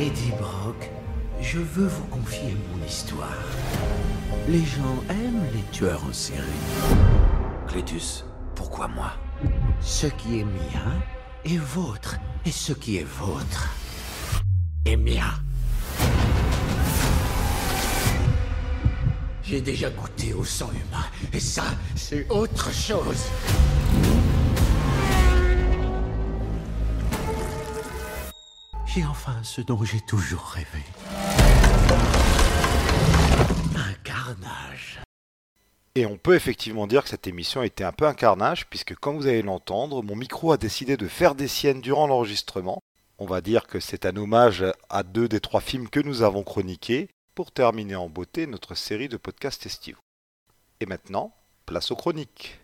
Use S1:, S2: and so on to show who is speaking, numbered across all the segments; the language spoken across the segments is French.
S1: Eddie Brock, je veux vous confier mon histoire. Les gens aiment les tueurs en série.
S2: Clétus, pourquoi moi?
S1: Ce qui est mien est vôtre, et ce qui est vôtre est mien. J'ai déjà goûté au sang humain, et ça, c'est autre chose. J'ai enfin ce dont j'ai toujours rêvé. Un carnage.
S3: Et on peut effectivement dire que cette émission était un peu un carnage, puisque comme vous allez l'entendre, mon micro a décidé de faire des siennes durant l'enregistrement. On va dire que c'est un hommage à deux des trois films que nous avons chroniqués, pour terminer en beauté notre série de podcasts estivaux. Et maintenant, place aux chroniques.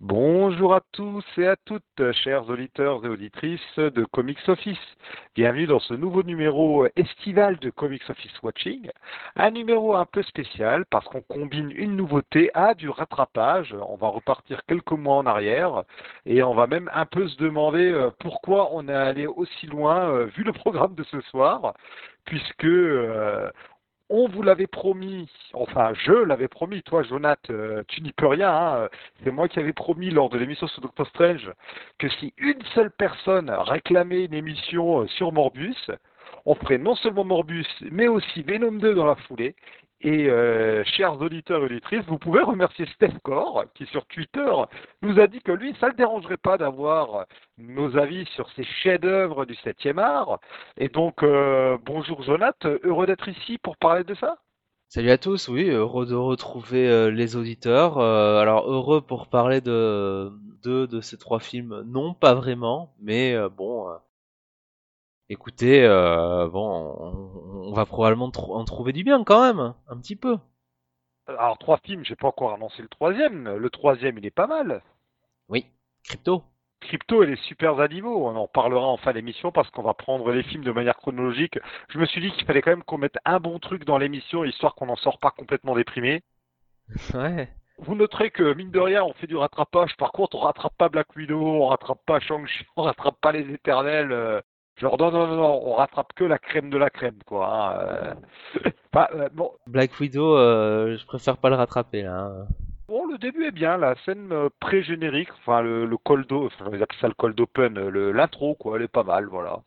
S4: Bonjour à tous et à toutes, chers auditeurs et auditrices de Comics Office. Bienvenue dans ce nouveau numéro estival de Comics Office Watching. Un numéro un peu spécial parce qu'on combine une nouveauté à du rattrapage. On va repartir quelques mois en arrière et on va même un peu se demander euh, pourquoi on est allé aussi loin euh, vu le programme de ce soir puisque euh, on vous l'avait promis, enfin je l'avais promis, toi Jonathan, euh, tu n'y peux rien, hein. c'est moi qui avais promis lors de l'émission sur Doctor Strange que si une seule personne réclamait une émission euh, sur Morbus, on ferait non seulement Morbus, mais aussi Venom 2 dans la foulée, et euh, chers auditeurs et auditrices, vous pouvez remercier Steph Core, qui sur Twitter nous a dit que lui, ça ne le dérangerait pas d'avoir nos avis sur ces chefs-d'œuvre du 7e art. Et donc, euh, bonjour Jonathan, heureux d'être ici pour parler de ça
S5: Salut à tous, oui, heureux de retrouver euh, les auditeurs. alors, heureux pour parler de deux de ces trois films, non, pas vraiment, mais bon Écoutez, euh, bon, on, va probablement en trouver du bien quand même, un petit peu.
S4: Alors trois films, j'ai pas encore annoncé le troisième. Le troisième, il est pas mal.
S5: Oui, Crypto.
S4: Crypto et les super animaux, on en parlera en fin d'émission parce qu'on va prendre les films de manière chronologique. Je me suis dit qu'il fallait quand même qu'on mette un bon truc dans l'émission histoire qu'on n'en sort pas complètement déprimé.
S5: Ouais.
S4: Vous noterez que mine de rien, on fait du rattrapage. Par contre, on rattrape pas Black Widow, on rattrape pas Shang-Chi, on rattrape pas les Éternels. Genre, non, non, non, on rattrape que la crème de la crème, quoi. Hein,
S5: euh. Euh, bon. Black Widow, euh, je préfère pas le rattraper, là. Hein.
S4: Bon, le début est bien, la scène pré-générique, enfin, le, le cold enfin, j'avais ça le cold open, l'intro, quoi, elle est pas mal, voilà.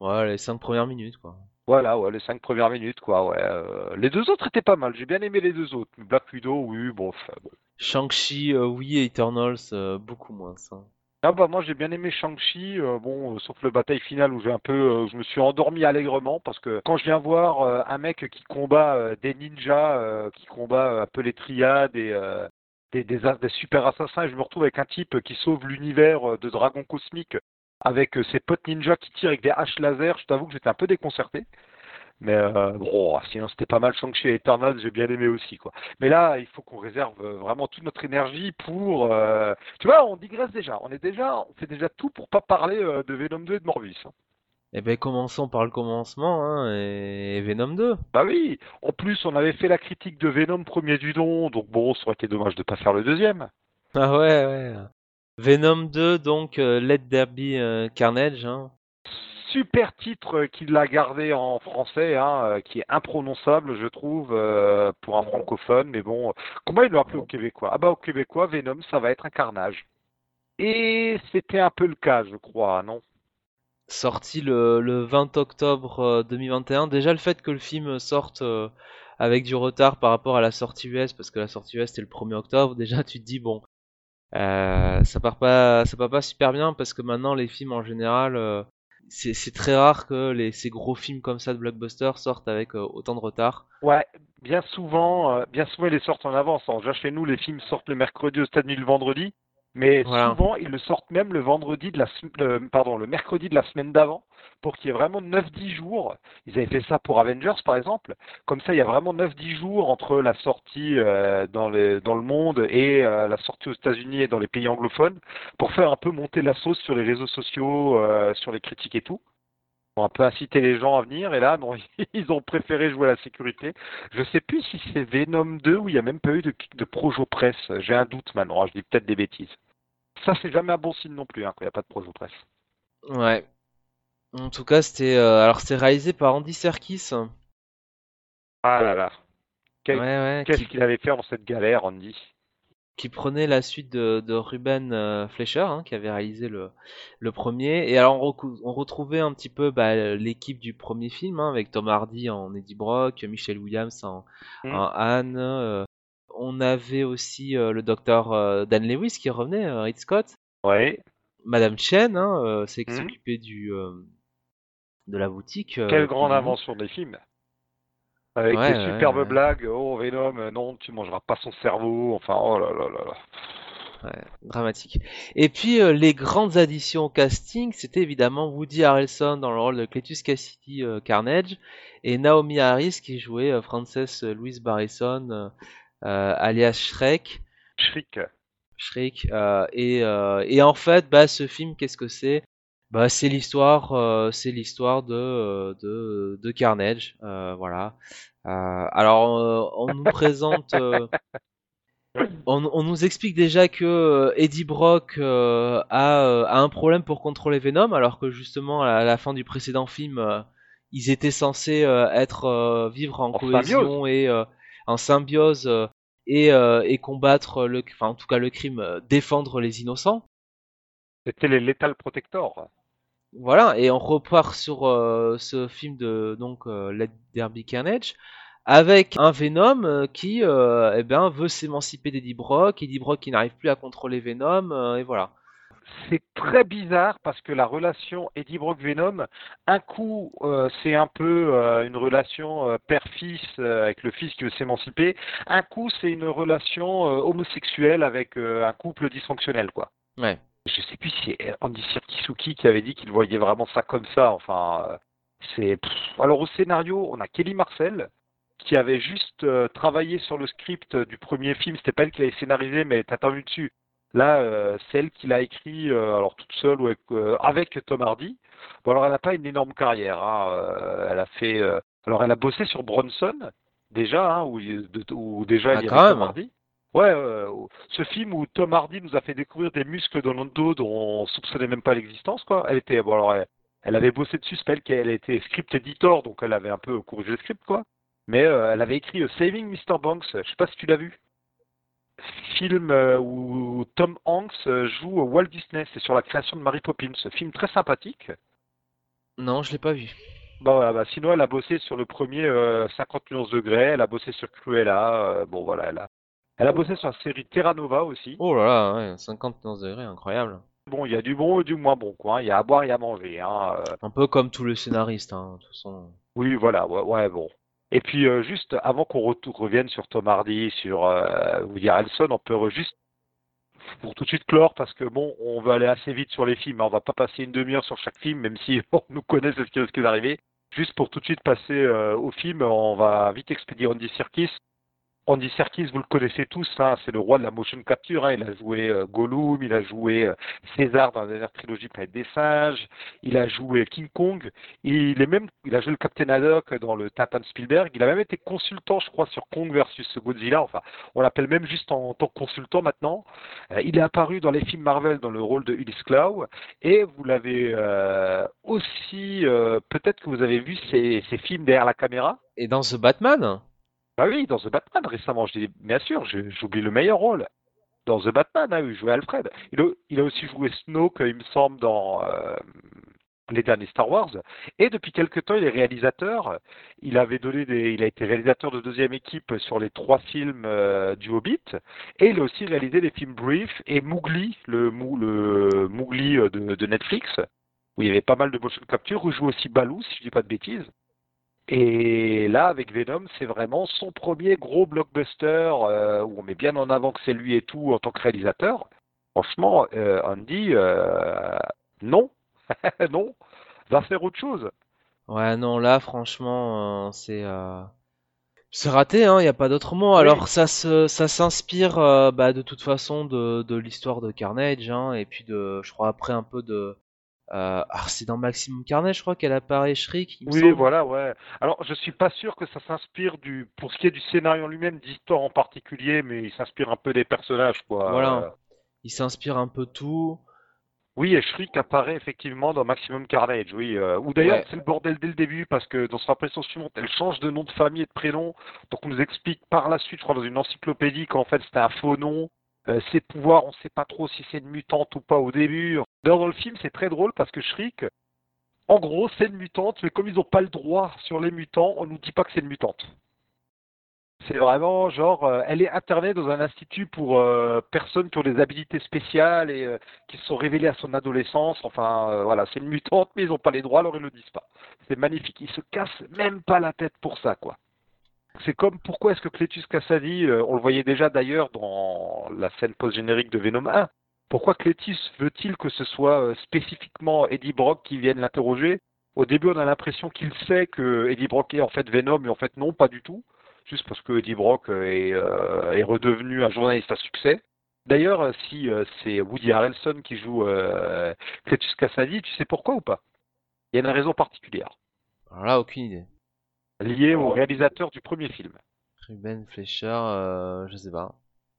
S5: Ouais, les cinq premières minutes, quoi.
S4: Voilà, ouais, les cinq premières minutes, quoi, ouais. les deux autres étaient pas mal, j'ai bien aimé les deux autres. Black Widow, oui, bon, bon.
S5: Shang-Chi, oui, et Eternals, beaucoup moins, ça.
S4: Ah bah moi j'ai bien aimé Shang-Chi, euh, bon euh, sauf le bataille finale où j'ai un peu, euh, je me suis endormi allègrement parce que quand je viens voir un mec qui combat des ninjas, qui combat un peu les triades et des, des, super assassins, je me retrouve avec un type qui sauve l'univers de Dragon Cosmique avec ses potes ninjas qui tirent avec des haches laser, je t'avoue que j'étais un peu déconcerté. Mais euh, bon, sinon c'était pas mal Shang-Chi et Eternal, j'ai bien aimé aussi quoi. Mais là, il faut qu'on réserve euh, vraiment toute notre énergie pour. Euh, tu vois, on digresse déjà. On est déjà, on fait déjà tout pour pas parler de Venom 2 et de Morbius. Hein.
S5: Eh ben commençons par le commencement, hein, et Venom 2.
S4: Bah oui. En plus, on avait fait la critique de Venom premier du don, donc bon, ça aurait été dommage de pas faire le deuxième.
S5: Ah ouais, ouais. Venom 2, donc Let There Be Carnage. Hein
S4: super titre qu'il a gardé en français, hein, euh, qui est imprononçable, je trouve, euh, pour un francophone. Mais bon, comment il l'a appelé au Québécois? Ah bah au Québécois, Venom, ça va être un carnage. Et c'était un peu le cas, je crois, non?
S5: Sorti le, 20 octobre 2021. Euh, Déjà, le fait que le film sorte avec du retard par rapport à la sortie US, parce que la sortie US c'était le 1er octobre, déjà tu te dis, bon, ça part pas ça part pas super bien parce que maintenant les films en général c'est très rare que les, ces gros films comme ça de blockbuster sortent avec euh, autant de retard.
S4: Ouais, bien souvent, euh, bien souvent ils sortent en avance. Déjà chez nous, les films sortent le mercredi au stade le vendredi. Mais souvent, ils le sortent même le vendredi de la, pardon, le mercredi de la semaine d'avant, pour qu'il y ait vraiment 9-10 jours. Ils avaient fait ça pour Avengers, par exemple. Comme ça, il y a vraiment 9-10 jours entre la sortie euh, dans, les, dans le monde et euh, la sortie aux États-Unis et dans les pays anglophones, pour faire un peu monter la sauce sur les réseaux sociaux, euh, sur les critiques et tout. Pour un peu inciter les gens à venir, et là, non, ils ont préféré jouer à la sécurité. Je sais plus si c'est Venom 2 ou il n'y a même pas eu de, de projo presse. J'ai un doute maintenant, je dis peut-être des bêtises. Ça, c'est jamais un bon signe non plus, hein, quand il n'y a pas de projo presse.
S5: Ouais. En tout cas, c'était euh, alors c'était réalisé par Andy Serkis.
S4: Ah là là. Quel-
S5: Ouais, ouais,
S4: Qu'est-ce
S5: qui,
S4: qu'il avait fait dans cette galère, Andy?
S5: Qui prenait la suite de, de Ruben euh, Fleischer, hein, qui avait réalisé le, le premier. Et alors on, recou- on retrouvait un petit peu bah, l'équipe du premier film, hein, avec Tom Hardy en Eddie Brock, Michelle Williams en, en Anne. euh, on avait aussi euh, le docteur euh, Dan Lewis qui revenait, Reed Scott.
S4: Ouais.
S5: Madame Chen, hein, c'est qui
S4: Mhm.
S5: s'occupait du de la boutique.
S4: Quelle grande invention des films. Avec
S5: Ouais,
S4: des
S5: ouais,
S4: superbes
S5: ouais.
S4: blagues. Oh, Venom, euh, non, tu mangeras pas son cerveau. Enfin, oh là là là là.
S5: Ouais, dramatique. Et puis euh, les grandes additions au casting, c'était évidemment Woody Harrelson dans le rôle de Cletus Cassidy euh, Carnage et Naomi Harris qui jouait euh, Frances Louise Barrison alias Shrek. Shrek euh, et, euh, et en fait bah ce film qu'est-ce que c'est? Bah c'est l'histoire euh, c'est l'histoire de, euh, de de Carnage euh, voilà. Euh, alors euh, on nous présente euh, on, on nous explique déjà que Eddie Brock euh, a, a un problème pour contrôler Venom alors que justement à la fin du précédent film euh, ils étaient censés euh, être euh, vivre en,
S4: En
S5: cohésion et euh, en symbiose euh, et, euh, et combattre le enfin en tout cas le crime euh, défendre les innocents.
S4: C'était les Lethal Protectors.
S5: Voilà et on repart sur euh, ce film de donc euh, Let Be Carnage avec un Venom euh, qui euh, eh ben veut s'émanciper d'Eddie Brock Eddie Brock qui n'arrive plus à contrôler Venom et voilà
S4: C'est très bizarre parce que la relation Eddie Brock-Venom, un coup, euh, c'est un peu euh, une relation euh, père-fils avec le fils qui veut s'émanciper. Un coup, c'est une relation homosexuelle avec un couple dysfonctionnel, quoi.
S5: ouais
S4: Je sais plus si c'est Andy Serkis qui avait dit qu'il voyait vraiment ça comme ça. Enfin, euh, c'est. Alors au scénario, on a Kelly Marcel qui avait juste euh, travaillé sur le script du premier film. C'était pas elle qui l'avait scénarisé, mais t'as vu dessus. Là, euh, c'est elle qui l'a écrit, euh, alors toute seule ou avec, euh, avec Tom Hardy. Bon, alors elle n'a pas une énorme carrière. hein, euh, elle a fait. euh, alors elle a bossé sur Bronson déjà, hein, où, où déjà
S5: Ah,
S4: il y avait Tom. Hardy. Ouais, euh, ce film où Tom Hardy nous a fait découvrir des muscles dans le dos dont on soupçonnait même pas l'existence, quoi. Elle était, bon alors, elle, elle avait bossé dessus, c'est elle qui elle était script editor, donc elle avait un peu corrigé le script, quoi. Mais euh, elle avait écrit euh, Saving Mr. Banks, je sais pas si tu l'as vu. Film où Tom Hanks joue au Walt Disney, c'est sur la création de Mary Poppins. Film très sympathique.
S5: non je l'ai pas vu
S4: Bah, voilà, bah, sinon, elle a bossé sur le premier euh, 50 nuances degrés, elle a bossé sur Cruella, bon voilà, elle a, elle a bossé sur la série Terra Nova aussi.
S5: oh là là ouais, 59 degrés incroyable
S4: Bon, il y a du bon et du moins bon, quoi. hein. Il y a à boire et à manger. Hein. euh.
S5: un peu comme tous les scénaristes hein, de toute façon
S4: Oui, voilà, ouais, ouais, bon. Et puis, euh, juste avant qu'on revienne sur Tom Hardy, sur euh, Woody Harrelson, on peut juste, pour tout de suite clore, parce que bon, on va aller assez vite sur les films, hein. on va pas passer une demi-heure sur chaque film, même si on nous connaît ce qui ce qui est arrivé. Juste pour tout de suite passer euh, au film, on va vite expédier Andy Serkis. Andy Serkis, vous le connaissez tous, hein, c'est le roi de la motion capture. hein. Il a joué euh, Gollum, il a joué euh, César dans la dernière trilogie Planète des singes, il a joué King Kong, il est même, il a joué le Captain Haddock dans le Tintin Spielberg. Il a même été consultant, je crois, sur Kong versus Godzilla. Enfin, on l'appelle même juste en, tant que consultant maintenant. Euh, il est apparu dans les films Marvel dans le rôle de Ulysse Clow. Et vous l'avez euh, aussi, euh, peut-être que vous avez vu ses, ses films derrière la caméra.
S5: et dans The Batman
S4: Bah oui, dans The Batman récemment, je dis, bien sûr, j'oublie le meilleur rôle. Dans The Batman, hein, il jouait Alfred. Il a, aussi joué Snoke, il me semble, dans euh, les derniers Star Wars. Et depuis quelque temps, il est réalisateur. Il avait donné des, il a été réalisateur de deuxième équipe sur les trois films euh, du Hobbit. Et il a aussi réalisé les films Brief et Mowgli, le, Mou- le Mowgli euh, de, de Netflix, où il y avait pas mal de motion capture, où il joue aussi Baloo, si je dis pas de bêtises. Et là, avec Venom, c'est vraiment son premier gros blockbuster euh, où on met bien en avant que c'est lui et tout en tant que réalisateur. Franchement, euh, Andy, euh, non, non, va faire autre chose.
S5: Ouais, non, là, franchement, euh, c'est c'est raté, hein, y a pas d'autre mot. Alors, ça se, ça s'inspire, euh, bah, de toute façon, de, de l'histoire de Carnage, hein, et puis de, je crois, après un peu de, euh, c'est dans Maximum Carnage, je crois qu'elle apparaît Shriek, il me
S4: Oui,
S5: semble.
S4: voilà, ouais. Alors, je suis pas sûr que ça s'inspire du, pour ce qui est du scénario en lui-même, d'histoire en particulier, mais il s'inspire un peu des personnages, quoi.
S5: Voilà.
S4: Euh,
S5: Il s'inspire un peu tout.
S4: Oui, et Shriek apparaît effectivement dans Maximum Carnage, oui. euh, ou d'ailleurs,
S5: Ouais.
S4: c'est le bordel dès le début, parce que dans sa impression suivante, elle change de nom de famille et de prénom. Donc on nous explique par la suite, je crois, dans une encyclopédie, qu'en fait c'était un faux nom. Euh, ses pouvoirs, on ne sait pas trop si c'est une mutante ou pas au début. D'ailleurs, dans le film, c'est très drôle parce que Shriek, en gros, c'est une mutante, mais comme ils n'ont pas le droit sur les mutants, on nous dit pas que c'est une mutante. C'est vraiment genre, euh, elle est internée dans un institut pour euh, personnes qui ont des habilités spéciales et qui se sont révélées à son adolescence. Enfin, voilà, c'est une mutante, mais ils n'ont pas les droits, alors ils le disent pas. C'est magnifique. Ils se cassent même pas la tête pour ça, quoi. C'est comme pourquoi est-ce que Cletus Cassady, euh, on le voyait déjà d'ailleurs dans la scène post-générique de Venom 1, pourquoi Cletus veut-il que ce soit euh, spécifiquement Eddie Brock qui vienne l'interroger? Au début, on a l'impression qu'il sait que Eddie Brock est en fait Venom, mais en fait non, pas du tout. Juste parce que Eddie Brock euh, est, euh, est redevenu un journaliste à succès. D'ailleurs, si euh, c'est Woody Harrelson qui joue euh, Cletus Cassady, tu sais pourquoi ou pas? Il y a une raison particulière,
S5: Alors là, aucune idée.
S4: Liée au réalisateur du premier film.
S5: Ruben Fleischer, euh, je sais pas.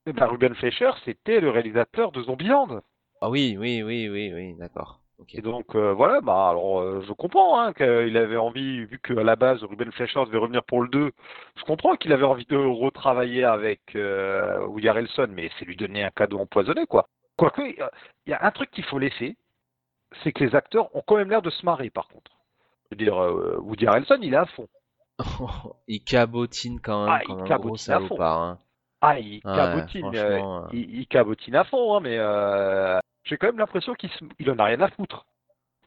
S4: Eh ben, Ruben Fleischer, c'était le réalisateur de Zombieland.
S5: Ah oui, oui, oui, oui, oui, d'accord. Ok.
S4: Et donc euh, voilà, bah alors euh, je comprends hein, qu'il avait envie, vu qu'à la base Ruben Fleischer devait revenir pour le 2, je comprends qu'il avait envie de retravailler avec euh, Woody Harrelson, mais c'est lui donner un cadeau empoisonné quoi. Quoique, il y a- un truc qu'il faut laisser, c'est que les acteurs ont quand même l'air de se marrer par contre. Je veux dire, Woody Harrelson, il est à fond.
S5: il cabotine quand même
S4: Ah,
S5: comme
S4: il
S5: un
S4: cabotine
S5: gros
S4: à fond.
S5: salopard. Hein.
S4: Ah, il
S5: Ouais,
S4: cabotine, euh,
S5: franchement, euh.
S4: il, il cabotine à fond, hein, mais euh, j'ai quand même l'impression qu'il se- il en a rien à foutre.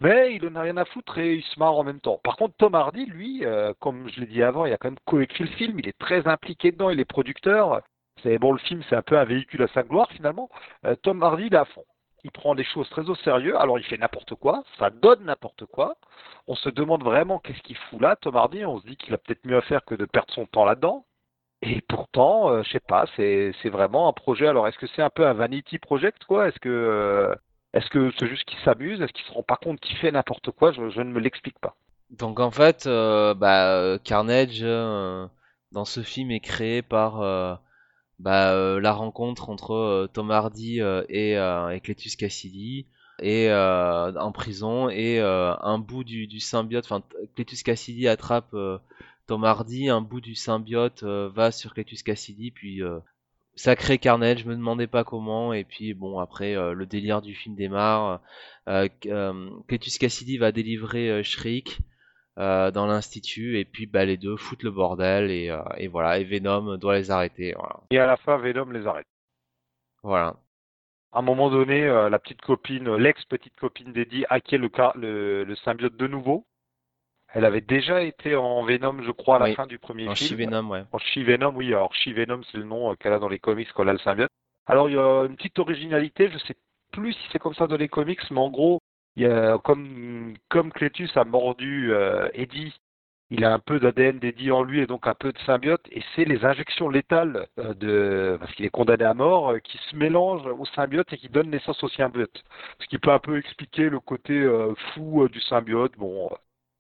S4: Mais il en a rien à foutre et il se marre en même temps. Par contre, Tom Hardy, lui, euh, comme je l'ai dit avant, il a quand même coécrit le film, il est très impliqué dedans, il est producteur. C'est bon, le film, c'est un peu un véhicule à sa gloire finalement. Euh, Tom Hardy, il est à fond. Il prend les choses très au sérieux. Alors, il fait n'importe quoi, ça donne n'importe quoi. On se demande vraiment qu'est-ce qu'il fout là, Tom Hardy. On se dit qu'il a peut-être mieux à faire que de perdre son temps là-dedans. Et pourtant, euh, je sais pas, c'est vraiment un projet. Alors, est-ce que c'est un peu un vanity project, quoi? Est-ce que euh, est-ce que c'est juste qu'il s'amuse? Est-ce qu'il se rend pas compte qu'il fait n'importe quoi? Je, ne me l'explique pas.
S5: Donc en fait, euh, bah, Carnage dans ce film est créé par bah, euh, la rencontre entre euh, Tom Hardy euh, et, euh, et Cletus Cassidy et en prison et un bout du, symbiote. Enfin, Cletus Cassidy attrape Tom Hardy, un bout du symbiote va sur Cletus Cassidy, puis crée Carnage. Je me demandais pas comment. Et puis bon, après le délire du film démarre. Cletus Cassidy va délivrer Shriek euh, dans l'institut et puis bah, les deux foutent le bordel et, euh, et voilà et Venom doit les arrêter voilà
S4: Et à la fin, Venom les arrête.
S5: voilà
S4: À un moment donné, euh, la petite copine, euh, l'ex-petite copine d'Eddie, hackait le, le, le symbiote de nouveau. Elle avait déjà été en Venom, je crois, à la
S5: Oui,
S4: fin du premier
S5: en
S4: film.
S5: Venom ouais
S4: En She-Venom, oui, alors She-Venom, c'est le nom euh, qu'elle a dans les comics quand elle a le symbiote. Alors, il y a une petite originalité, je sais plus si c'est comme ça dans les comics, mais en gros, il comme, comme Cletus a mordu euh, Eddie, il a un peu d'ADN d'Eddie en lui et donc un peu de symbiote, et c'est les injections létales euh, de, parce qu'il est condamné à mort, euh, qui se mélangent au symbiote et qui donnent naissance au symbiote. Ce qui peut un peu expliquer le côté euh, fou du symbiote. Bon,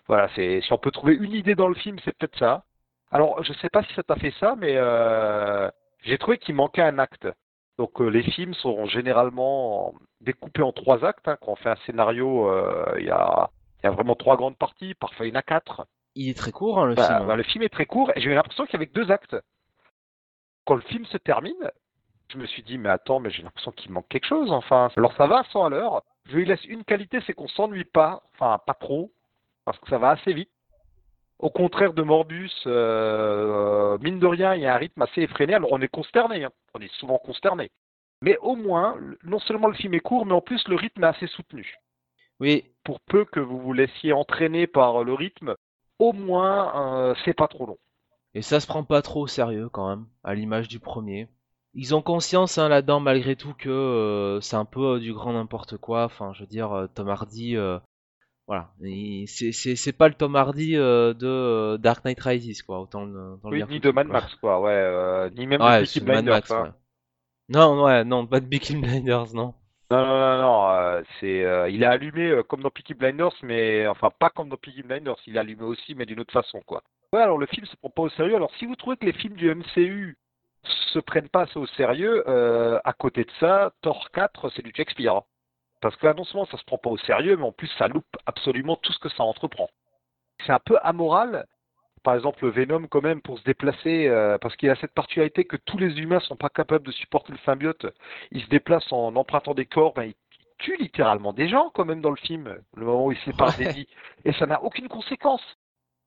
S4: voilà, c'est, si on peut trouver une idée dans le film, c'est peut-être ça. Alors, je sais pas si ça t'a fait ça, mais j'ai trouvé qu'il manquait un acte. Donc, euh, les films sont généralement découpés en trois actes. hein. Quand on fait un scénario, euh, il y, a, il y a vraiment trois grandes parties. Parfois, il y en a quatre.
S5: il est très court hein, le
S4: Bah,
S5: film hein.
S4: bah, le film est très court et j'ai eu l'impression qu'il y avait deux actes. Quand le film se termine, je me suis dit, mais attends, mais j'ai l'impression qu'il manque quelque chose. Enfin, alors ça va à 100 à l'heure. Je lui laisse une qualité, c'est qu'on s'ennuie pas. Enfin, pas trop, parce que ça va assez vite. Au contraire de Morbus, euh, mine de rien, il y a un rythme assez effréné. Alors on est consterné, hein. on est souvent consterné. Mais au moins, non seulement le film est court, mais en plus le rythme est assez soutenu.
S5: oui
S4: Pour peu que vous vous laissiez entraîner par le rythme, au moins euh, c'est pas trop long.
S5: et ça se prend pas trop au sérieux quand même à l'image du premier ils ont conscience hein, là-dedans malgré tout que euh, c'est un peu du grand n'importe quoi enfin je veux dire Tom Hardy voilà Il- c'est pas le Tom Hardy euh, de euh, Dark Knight Rises quoi autant le, le
S4: Oui, ni de Mad. Max, quoi, ouais, euh, ni même
S5: Ouais,
S4: de Peaky
S5: Mad
S4: Blinders.
S5: Max, ouais. Non, ouais, non, pas de Peaky Blinders, non.
S4: Non, non, non, non, euh, c'est, euh, il est allumé euh, comme dans Peaky Blinders, mais enfin pas comme dans Peaky Blinders, il est allumé aussi, mais d'une autre façon, quoi. Ouais, alors le film se prend pas au sérieux. Alors si vous trouvez que les films du MCU se prennent pas assez au sérieux, à côté de ça, Thor 4, c'est du Shakespeare. Parce que là, non seulement ça se prend pas au sérieux, mais en plus ça loupe absolument tout ce que ça entreprend. C'est un peu amoral. Par exemple, Venom, quand même, pour se déplacer, euh, parce qu'il a cette particularité que tous les humains sont pas capables de supporter le symbiote. Il se déplace en empruntant des corps, ben, il tue littéralement des gens, quand même, dans le film, le moment où il sépare
S5: Ouais.
S4: Eddie. Et ça n'a aucune conséquence.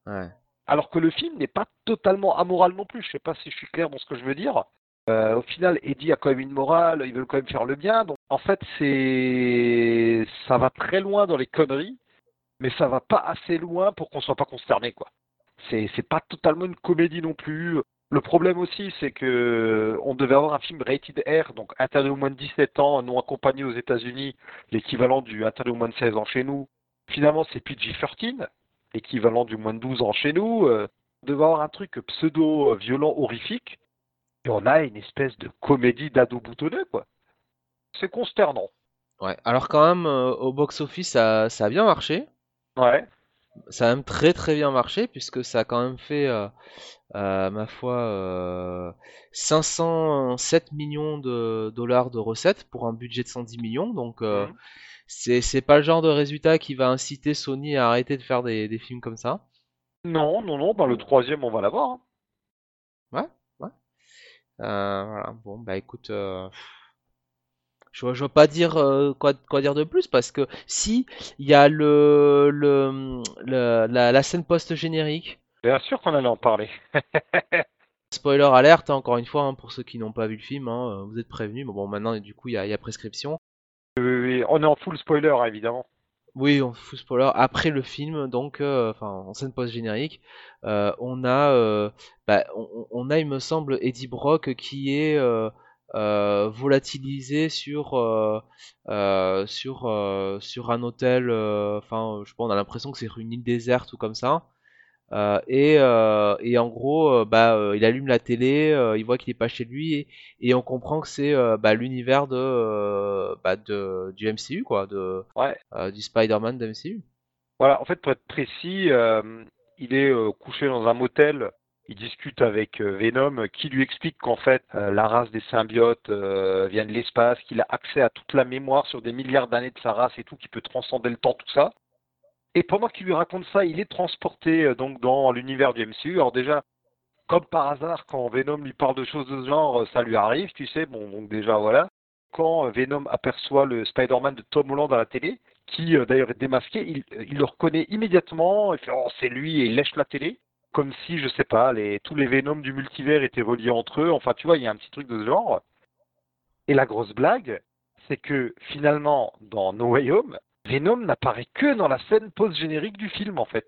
S5: Ouais.
S4: Alors que le film n'est pas totalement amoral non plus. Je sais pas si je suis clair dans ce que je veux dire. Euh, au final, Eddie a quand même une morale, il veut quand même faire le bien. Donc, en fait, c'est ça va très loin dans les conneries, mais ça va pas assez loin pour qu'on soit pas consterné, quoi. C'est pas totalement une comédie non plus. Le problème aussi, c'est que on devait avoir un film rated R, donc interdit aux moins de 17 ans, non accompagné aux États-Unis, l'équivalent du interdit aux moins de 16 ans chez nous. Finalement, c'est PG-13, équivalent du moins de 12 ans chez nous. Euh, on devait avoir un truc pseudo-violent, horrifique, et on a une espèce de comédie d'ado boutonneux, quoi. C'est consternant.
S5: Ouais. Alors quand même, euh, au box-office, ça, ça a bien marché.
S4: Ouais.
S5: Ça a même très très bien marché puisque ça a quand même fait, euh, euh, ma foi, euh, 507 millions de dollars de recettes pour un budget de 110 millions. Donc
S4: Mhm.
S5: c'est pas le genre de résultat qui va inciter Sony à arrêter de faire des, des films comme ça.
S4: Non, non, non, ben le troisième, on va l'avoir. hein.
S5: Euh, voilà. Bon bah écoute, euh, je vois, je vois pas dire euh, quoi, quoi dire de plus parce que si il y a le, le, le- la, la scène post-générique.
S4: Bien sûr qu'on allait en parler.
S5: Spoiler alerte, hein, encore une fois, hein, pour ceux qui n'ont pas vu le film, hein, euh, vous êtes prévenus. Mais bon, maintenant, du coup, il y a, y a prescription.
S4: Oui, oui. On est en full spoiler, évidemment.
S5: Oui, on fout spoiler. Après le film, donc, euh, en scène post-générique, euh, on a, euh, bah, on, a, il me semble, Eddie Brock qui est volatilisé sur, sur, sur un hôtel. Enfin, je on a l'impression que c'est une île déserte ou comme ça. Euh, et, euh, et en gros, euh, bah, euh, il allume la télé, euh, il voit qu'il est pas chez lui, et, et on comprend que c'est euh, bah, l'univers de, euh, bah, de du MCU, quoi, de,
S4: Ouais.
S5: euh, du Spider-Man de MCU.
S4: Voilà, en fait, pour être précis, euh, il est euh, couché dans un motel. Il discute avec Venom, qui lui explique qu'en fait, euh, la race des symbiotes euh, vient de l'espace, qu'il a accès à toute la mémoire sur des milliards d'années de sa race et tout, qui peut transcender le temps, tout ça. Et pendant qu'il lui raconte ça, il est transporté euh, donc dans l'univers du MCU. Alors déjà, comme par hasard, quand Venom lui parle de choses de ce genre, euh, ça lui arrive, tu sais. Bon, donc déjà voilà. Quand euh, Venom aperçoit le Spider-Man de Tom Holland à la télé, qui d'ailleurs est démasqué, il, il le reconnaît immédiatement. Il fait oh c'est lui et il lèche la télé, comme si je sais pas, les, tous les Venoms du multivers étaient reliés entre eux. Enfin tu vois, il y a un petit truc de ce genre. Et la grosse blague, c'est que finalement dans No Way Home, Venom n'apparaît que dans la scène post-générique du film en fait.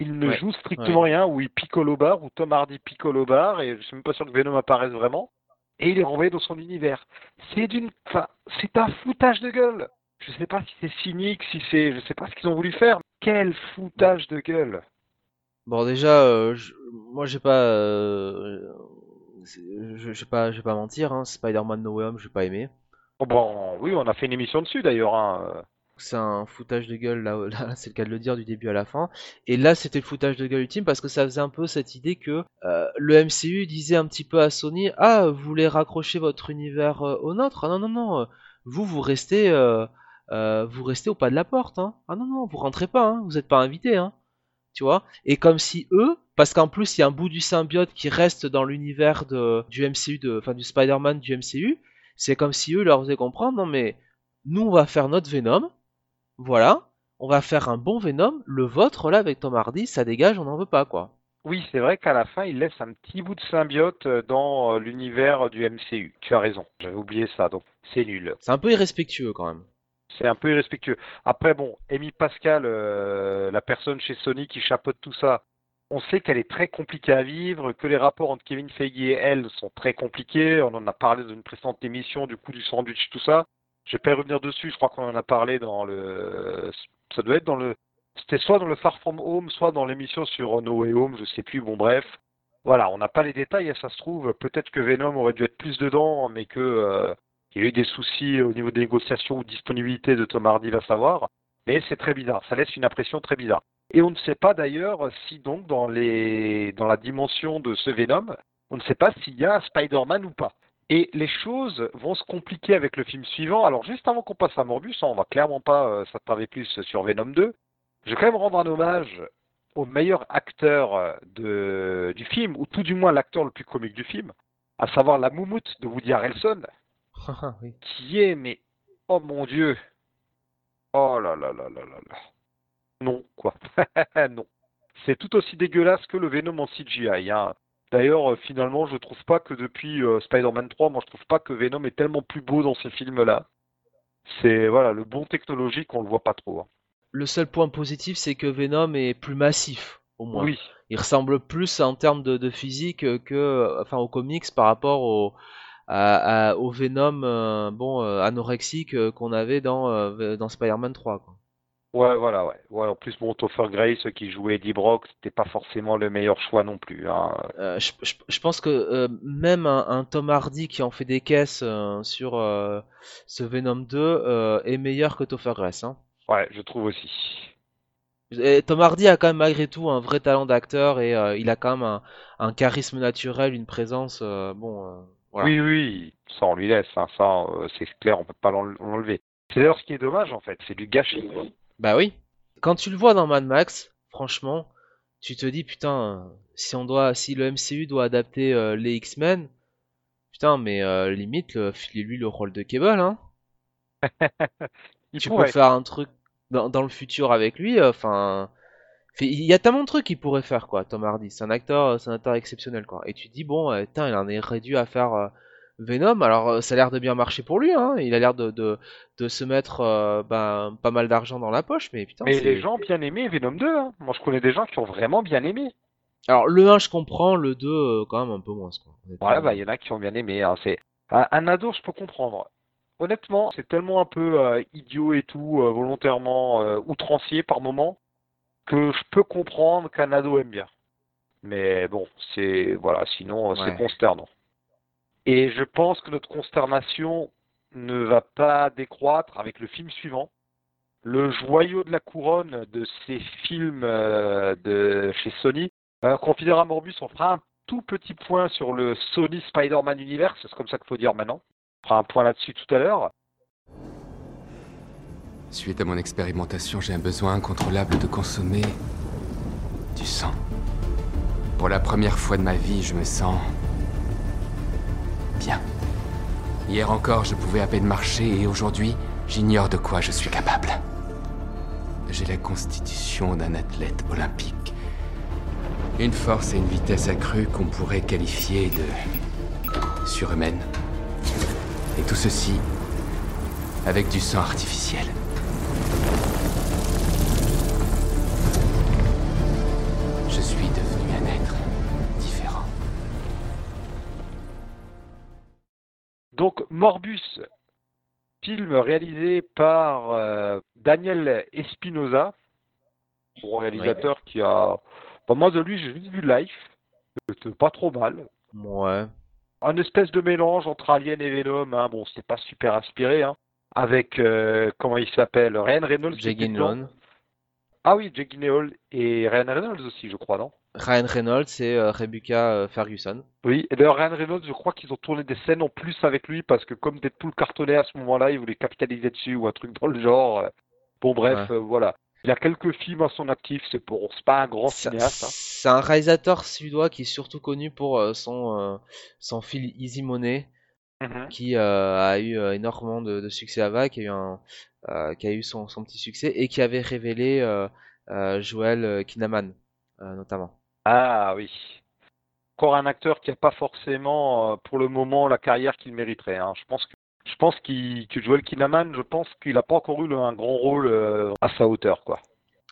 S4: Il ne
S5: Ouais,
S4: joue strictement rien, où il piccole au bar, où Tom Hardy piccole au bar, et je suis même pas sûr que Venom apparaisse vraiment. Et il est renvoyé dans son univers. C'est d'une, enfin, c'est un foutage de gueule. Je sais pas si c'est cynique, si c'est, je sais pas ce qu'ils ont voulu faire. Quel foutage de gueule.
S5: Bon, déjà, euh, je- moi, j'ai pas, euh, c'est- je vais pas, je vais pas mentir, hein, Spider-Man No Way Home, j'ai pas aimé.
S4: Oh, Bon, oui, on a fait une émission dessus d'ailleurs. Hein.
S5: C'est un foutage de gueule, là, c'est le cas de le dire, du début à la fin. Et là, c'était le foutage de gueule ultime parce que ça faisait un peu cette idée que euh, le MCU disait un petit peu à Sony Ah, vous voulez raccrocher votre univers euh, au nôtre Ah non, non, non, euh, vous, vous restez, vous restez au pas de la porte. Hein. Ah non, non, vous rentrez pas, hein, vous êtes pas invités. Hein. Tu vois? Et comme si eux, parce qu'en plus, il y a un bout du symbiote qui reste dans l'univers du MCU, enfin du Spider-Man du MCU, c'est comme si eux leur faisaient comprendre Non, mais nous, on va faire notre Venom. Voilà, on va faire un bon Venom. Le vôtre, là, avec Tom Hardy, ça dégage, on n'en veut pas, quoi.
S4: Oui, c'est vrai qu'à la fin, il laisse un petit bout de symbiote euh, dans euh, l'univers du MCU. Tu as raison, j'avais oublié ça, donc c'est nul.
S5: C'est un peu irrespectueux, quand même.
S4: C'est un peu irrespectueux. Après, bon, Amy Pascal, euh, la personne chez Sony qui chapeaute tout ça, on sait qu'elle est très compliquée à vivre, que les rapports entre Kevin Feige et elle sont très compliqués. On en a parlé dans une précédente émission, du coup, du sandwich, tout ça. Je vais pas revenir dessus, je crois qu'on en a parlé dans le... Ça doit être dans le... C'était soit dans le Far From Home, soit dans l'émission sur No Way Home, je sais plus, bon bref. Voilà, on n'a pas les détails, et ça se trouve, peut-être que Venom aurait dû être plus dedans, mais que euh, il y a eu des soucis au niveau des négociations ou disponibilité de Tom Hardy, va savoir. Mais c'est très bizarre, ça laisse une impression très bizarre. Et on ne sait pas d'ailleurs si donc dans les dans la dimension de ce Venom, on ne sait pas s'il y a un Spider-Man ou pas. Et les choses vont se compliquer avec le film suivant. Alors juste avant qu'on passe à Morbus, hein, on va clairement pas euh, s'attarder plus sur Venom 2. Je vais quand même rendre un hommage au meilleur acteur euh, de, du film, ou tout du moins l'acteur le plus comique du film, à savoir la moumoute de Woody Harrelson,
S5: oui.
S4: qui est, mais, oh mon dieu, oh là là là là là là, non, quoi, non. C'est tout aussi dégueulasse que le Venom en CGI. Hein. D'ailleurs, euh, finalement, je trouve pas que depuis euh, Spider-Man 3, moi je trouve pas que Venom est tellement plus beau dans ces films-là. C'est voilà, le bon technologique, on le voit pas trop. hein.
S5: Le seul point positif, c'est que Venom est plus massif, au moins.
S4: Oui,
S5: Il ressemble plus en termes de, de physique que, enfin, aux comics par rapport au, à- à- au Venom, euh, bon, euh, anorexique euh, qu'on avait dans, dans Spider-Man 3. Quoi.
S4: Ouais, voilà, ouais. ouais. En plus, bon, Topher Grace qui jouait Eddie Brock, c'était pas forcément le meilleur choix non plus. Hein.
S5: Euh, je, je- je pense que euh, même un, un Tom Hardy qui en fait des caisses euh, sur euh, ce Venom 2 euh, est meilleur que Topher Grace. Hein.
S4: Ouais, je trouve aussi.
S5: Et Tom Hardy a quand même malgré tout un vrai talent d'acteur et euh, il a quand même un, un charisme naturel, une présence. euh, bon, euh, voilà.
S4: Oui, oui, ça on lui laisse, hein, ça euh, c'est clair, on peut pas l'en- l'enlever. C'est d'ailleurs ce qui est dommage en fait, c'est du gâchis. quoi.
S5: Bah oui. Quand tu le vois dans Mad Max, franchement, tu te dis putain, si on doit, si le MCU doit adapter euh, les X-Men, putain, mais euh, limite, le- filez-lui le rôle de Cable, hein. Tu
S4: pourrait.
S5: peux faire un truc dans, dans le futur avec lui, euh, enfin. il y a tellement de trucs qu'il pourrait faire, quoi, Tom Hardy. C'est un acteur, c'est un acteur exceptionnel, quoi. Et tu te dis, bon, putain, il en est réduit à faire Venom. Alors, euh, ça a l'air de bien marcher pour lui, hein. Il a l'air de, de, de se mettre euh, ben, pas mal d'argent dans la poche, mais putain,
S4: Mais les gens ont bien aimé Venom 2, hein. Moi je connais des gens qui ont vraiment bien aimé.
S5: Alors, le 1, je comprends, le 2, euh, quand même un peu moins, quoi.
S4: Ouais, bah il y en a qui ont bien aimé. hein. C'est un, un ado, je peux comprendre. Honnêtement, c'est tellement un peu euh, idiot et tout, volontairement outrancier par moment, que je peux comprendre qu'un ado aime bien. Mais bon, c'est voilà, sinon euh, c'est
S5: Ouais.
S4: consternant. Et je pense que notre consternation ne va pas décroître avec le film suivant. Le joyau de la couronne de ces films euh, chez Sony. Euh, Confidera Morbus, on fera un tout petit point sur le Sony Spider-Man Universe, c'est comme ça qu'il faut dire maintenant. On fera un point là-dessus tout à l'heure.
S2: Suite à mon expérimentation, j'ai un besoin incontrôlable de consommer du sang. Pour la première fois de ma vie, je me sens Hier encore, je pouvais à peine marcher et aujourd'hui, j'ignore de quoi je suis capable. J'ai la constitution d'un athlète olympique. Une force et une vitesse accrues qu'on pourrait qualifier de surhumaines. Et tout ceci avec du sang artificiel.
S4: Donc Morbus, film réalisé par euh, Daniel Espinosa, bon réalisateur qui a... Bon, moi de lui j'ai juste vu Life, c'était pas trop mal.
S5: Ouais.
S4: Un espèce de mélange entre Alien et Venom, hein. bon c'était pas super inspiré, hein. avec, euh, comment il s'appelle, Ryan Reynolds.
S5: Jake.
S4: Ah oui, Jake Gyllenhaal et Ryan Reynolds aussi je crois, non?
S5: Ryan Reynolds et euh, Rebecca euh, Ferguson.
S4: Oui, et d'ailleurs Ryan Reynolds, je crois qu'ils ont tourné des scènes en plus avec lui parce que comme Deadpool cartonnait à ce moment-là, ils voulaient capitaliser dessus ou un truc dans le genre. Bon bref,
S5: Ouais.
S4: euh, voilà. Il a quelques films à son actif, c'est pour, c'est pas un grand cinéaste. hein.
S5: c'est un réalisateur suédois qui est surtout connu pour euh, son, son film Easy Money,
S4: Mhm.
S5: qui a eu énormément de, de succès à vague, qui a eu, un, qui a eu son, son petit succès et qui avait révélé Joel Kinnaman, notamment.
S4: Ah oui. Encore un acteur qui n'a pas forcément, euh, pour le moment, la carrière qu'il mériterait. hein. Je pense que, je pense qu'il, que Joel Kinnaman, je pense qu'il n'a pas encore eu le- un grand rôle euh, à sa hauteur, quoi.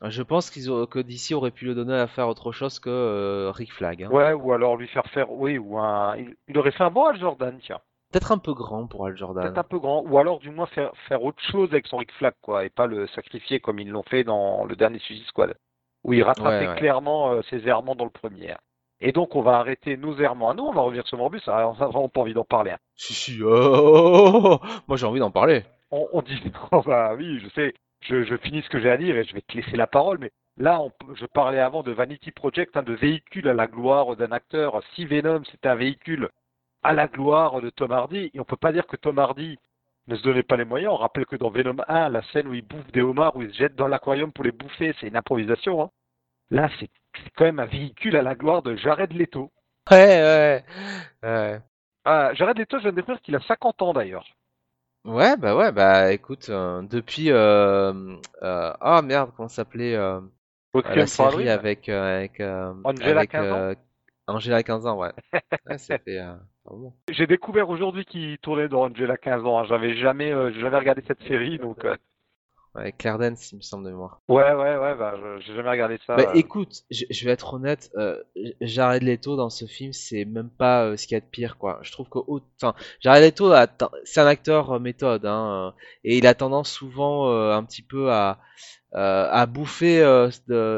S5: Je pense qu'ils que DC aurait pu le donner à faire autre chose que euh, Rick Flag. hein.
S4: Ouais, ou alors lui faire faire, oui, ou un, il, il aurait fait un bon Al Jordan, tiens.
S5: Peut-être un peu grand pour Al Jordan.
S4: Peut-être un peu grand, ou alors du moins faire, faire autre chose avec son Rick Flag, quoi, et pas le sacrifier comme ils l'ont fait dans le dernier Suicide Squad, où il rattrapait
S5: Ouais, ouais.
S4: clairement euh, ses errements dans le premier. Et donc on va arrêter nos errements. Ah non, on va revenir sur Morbus, ah, on n'a vraiment pas envie d'en parler. hein.
S5: Si, si, oh, moi j'ai envie d'en parler.
S4: On, on dit, oh bah oui, je sais, je, je finis ce que j'ai à dire et je vais te laisser la parole, mais là, on, je parlais avant de Vanity Project, hein, de véhicule à la gloire d'un acteur. Si Venom c'était un véhicule à la gloire de Tom Hardy. Et on peut pas dire que Tom Hardy ne se donnait pas les moyens. On rappelle que dans Venom 1, la scène où il bouffe des homards, où il se jette dans l'aquarium pour les bouffer, c'est une improvisation. Hein. Là, c'est quand même un véhicule à la gloire de Jared Leto.
S5: Ouais, ouais, ouais.
S4: Ah, Jared Leto, je viens de découvrir qu'il a 50 ans d'ailleurs.
S5: Ouais, bah ouais, bah écoute, euh, depuis... Euh, euh, ah merde, comment s'appelait La série avec... avec
S4: Angela
S5: avec,
S4: 15 ans.
S5: Angela 15 ans, ouais. ouais c'était...
S4: J'ai découvert aujourd'hui qu'il tournait dans Angela 15 ans. Hein. J'avais jamais, jamais regardé cette série, donc
S5: Ouais, Claire Dance, il me semble de mémoire.
S4: Ouais, ouais, ouais, bah, j'ai jamais regardé ça.
S5: Bah, écoute, je, vais être honnête, euh, Jared Leto dans ce film, c'est même pas euh, ce qu'il y a de pire, quoi. Je trouve que, enfin, Jared Leto, c'est un acteur euh, méthode, hein, euh, et il a tendance souvent un petit peu à, à bouffer,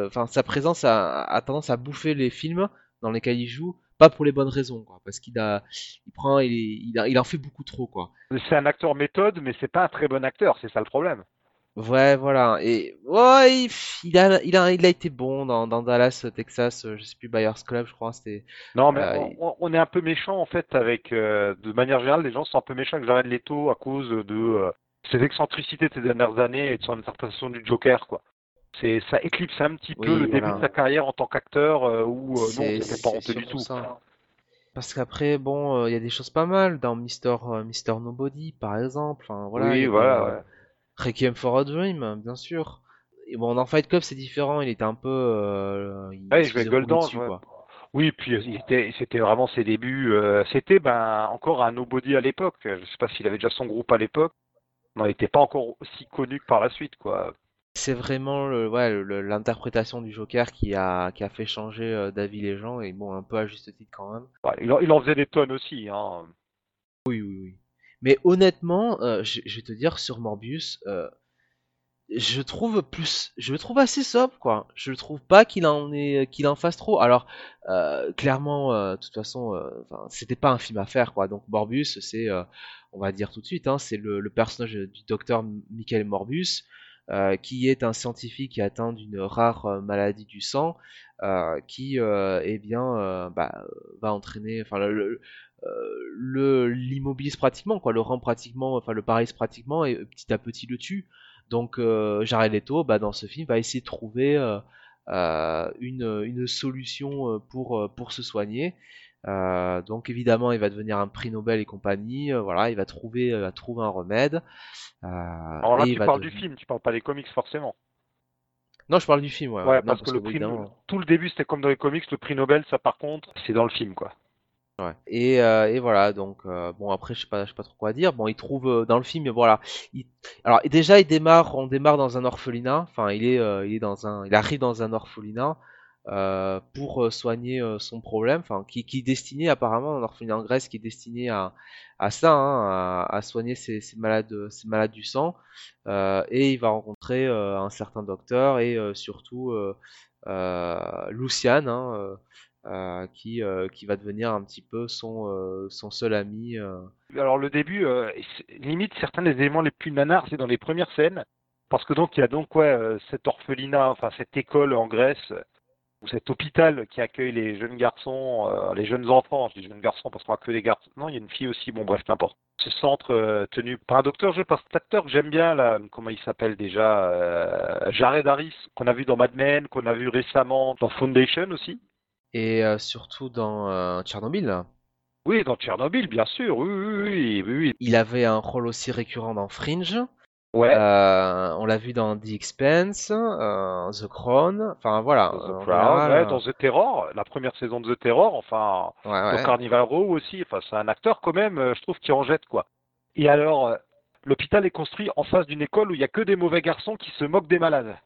S5: enfin, sa présence a, a, tendance à bouffer les films dans lesquels il joue, pas pour les bonnes raisons, quoi, parce qu'il a, il prend, il, il, il en fait beaucoup trop, quoi.
S4: C'est un acteur méthode, mais c'est pas un très bon acteur, c'est ça le problème.
S5: Ouais, voilà. Et ouais, il, a, il, a, il a été bon dans, dans Dallas, Texas, euh, je sais plus, Buyers Club, je crois. C'était.
S4: Non, mais euh, on, est un peu méchant en fait avec. Euh, de manière générale, les gens sont un peu méchants avec Jared Leto à cause de ses excentricités de ces dernières années et de son interprétation du Joker, quoi. C'est ça éclipse un petit peu le début de sa carrière en tant qu'acteur où non, c'était pas honteux du tout.
S5: Parce qu'après, bon, il y a des choses pas mal dans Mister, Mister Nobody, par exemple. Enfin, voilà.
S4: Oui, voilà. Ouais.
S5: Requiem for a Dream, bien sûr. Et bon, dans Fight Club, c'est différent. Il était un peu. Euh, il
S4: ouais, je vais Golden, quoi. Oui, puis euh, c'était vraiment ses débuts. Euh, c'était ben, encore un nobody à l'époque. Je sais pas s'il avait déjà son groupe à l'époque. Non, il n'était pas encore aussi connu que par la suite, quoi.
S5: C'est vraiment l'interprétation du Joker qui a, qui a fait changer euh, d'avis les gens, et bon, un peu à juste titre quand même.
S4: il, en, il, en, faisait des tonnes aussi. Hein.
S5: Oui, oui, oui. Mais honnêtement, euh, je, vais te dire sur Morbius, euh, je trouve plus, je le trouve assez sobre quoi. Je le trouve pas qu'il en est, qu'il en fasse trop. Alors euh, clairement, de toute façon, c'était pas un film à faire quoi. Donc Morbius, c'est, on va dire tout de suite, hein, c'est le, personnage du docteur Michael Morbius. Qui est un scientifique atteint d'une rare maladie du sang, qui eh bien bah, va entraîner, enfin le, euh, pratiquement, quoi, le rend pratiquement, enfin le paralyse pratiquement et petit à petit le tue. Donc euh, Jared Leto, bah, dans ce film, va essayer de trouver euh, une, une, solution pour, pour se soigner. Donc évidemment, il va devenir un prix Nobel et compagnie. voilà, il va trouver, va trouver un remède.
S4: Alors là, tu parles du film, tu parles pas des comics forcément.
S5: Non, je parle du film, ouais.
S4: ouais parce que le prix, tout le début c'était comme dans les comics, le prix Nobel, ça par contre, c'est dans le film, quoi.
S5: Et, euh, et, voilà, donc euh, bon après je sais pas, je sais pas trop quoi dire. Bon, il trouve euh, dans le film, voilà. alors déjà il démarre, on démarre dans un orphelinat. Enfin, il est, il est dans un, il arrive dans un orphelinat pour soigner son problème. Qui, est destiné apparemment un orphelinat en Grèce qui est destiné à, ça, hein, à, soigner ses, malades, ses malades du sang. et il va rencontrer un certain docteur et surtout Luciane. Hein, euh, qui, euh, qui va devenir un petit peu son, euh, son seul ami.
S4: Alors le début, limite certains des éléments les plus nanars, c'est dans les premières scènes, parce que donc il y a donc ouais, cet orphelinat, enfin cette école en Grèce, ou cet hôpital qui accueille les jeunes garçons, les jeunes enfants, je dis jeunes garçons parce qu'on a que des garçons, non il y a une fille aussi, bon bref, n'importe. Ce centre tenu par un docteur, je pense, cet acteur que j'aime bien, là, comment il s'appelle déjà, Jared Harris, qu'on a vu dans Mad Men, qu'on a vu récemment dans Foundation aussi
S5: et euh, surtout dans euh, Tchernobyl.
S4: Oui, dans Tchernobyl, bien sûr, oui, oui, oui, oui.
S5: Il avait un rôle aussi récurrent dans Fringe.
S4: Ouais.
S5: Euh, on l'a vu dans The Expanse, The Crown, enfin voilà.
S4: The Crown, ouais, dans The Terror, la première saison de The Terror, enfin, ouais, dans Carnival Row aussi, enfin, c'est un acteur quand même, je trouve, qui en jette, quoi. Et alors, l'hôpital est construit en face d'une école où il n'y a que des mauvais garçons qui se moquent des malades.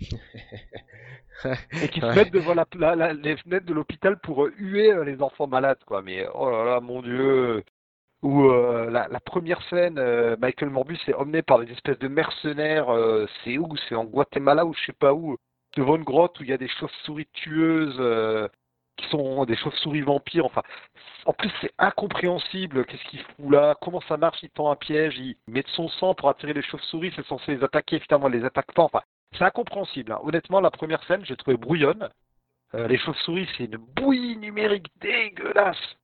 S4: et qui se mettent devant la, les fenêtres de l'hôpital pour euh, huer euh, les enfants malades, quoi. Mais oh là là, mon Dieu Ou euh, la, première scène, Michael Morbus est emmené par des espèces de mercenaires, c'est où? C'est en Guatemala ou je sais pas où, devant une grotte où il y a des chauves-souris tueuses qui sont des chauves-souris vampires. Enfin, en plus c'est incompréhensible. Qu'est-ce qu'il fout là? Comment ça marche? Il tend un piège, il met de son sang pour attirer les chauves-souris. C'est censé les attaquer. Finalement, les attaque pas. Enfin, c'est incompréhensible. Hein. Honnêtement, la première scène, j'ai trouvé brouillonne. Euh, les chauves-souris, c'est une bouillie numérique dégueulasse.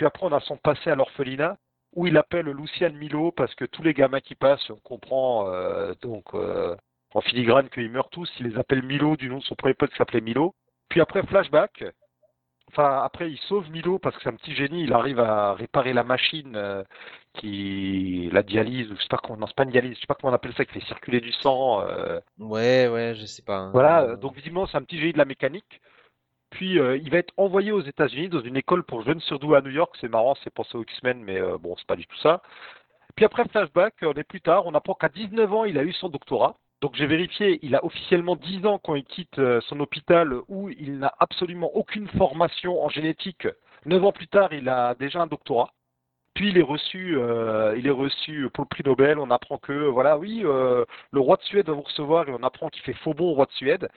S4: Puis après, on a son passé à l'orphelinat, où il appelle Lucian Milo, parce que tous les gamins qui passent, on comprend euh, donc euh, en filigrane qu'ils meurent tous, il les appelle Milo du nom de son premier pote qui s'appelait Milo. Puis après, flashback, enfin après, il sauve Milo parce que c'est un petit génie, il arrive à réparer la machine euh, qui, la dialyse, ou je sais pas comment, non, c'est pas une dialyse, je sais pas comment on appelle ça, qui fait circuler du sang.
S5: Ouais, ouais, je sais pas. hein.
S4: voilà, donc visiblement c'est un petit génie de la mécanique. Puis euh, il va être envoyé aux États-Unis dans une école pour jeunes surdoués à New York. C'est marrant, c'est pensé aux X-Men, mais euh, bon, c'est pas du tout ça. Puis après flashback, on est plus tard, on apprend qu'à 19 ans, il a eu son doctorat. Donc j'ai vérifié, il a officiellement 10 ans quand il quitte euh, son hôpital où il n'a absolument aucune formation en génétique. 9 ans plus tard, il a déjà un doctorat. Puis il est reçu, euh, il est reçu pour le prix Nobel. On apprend que voilà, oui, euh, le roi de Suède va vous recevoir et on apprend qu'il fait faux bon au roi de Suède.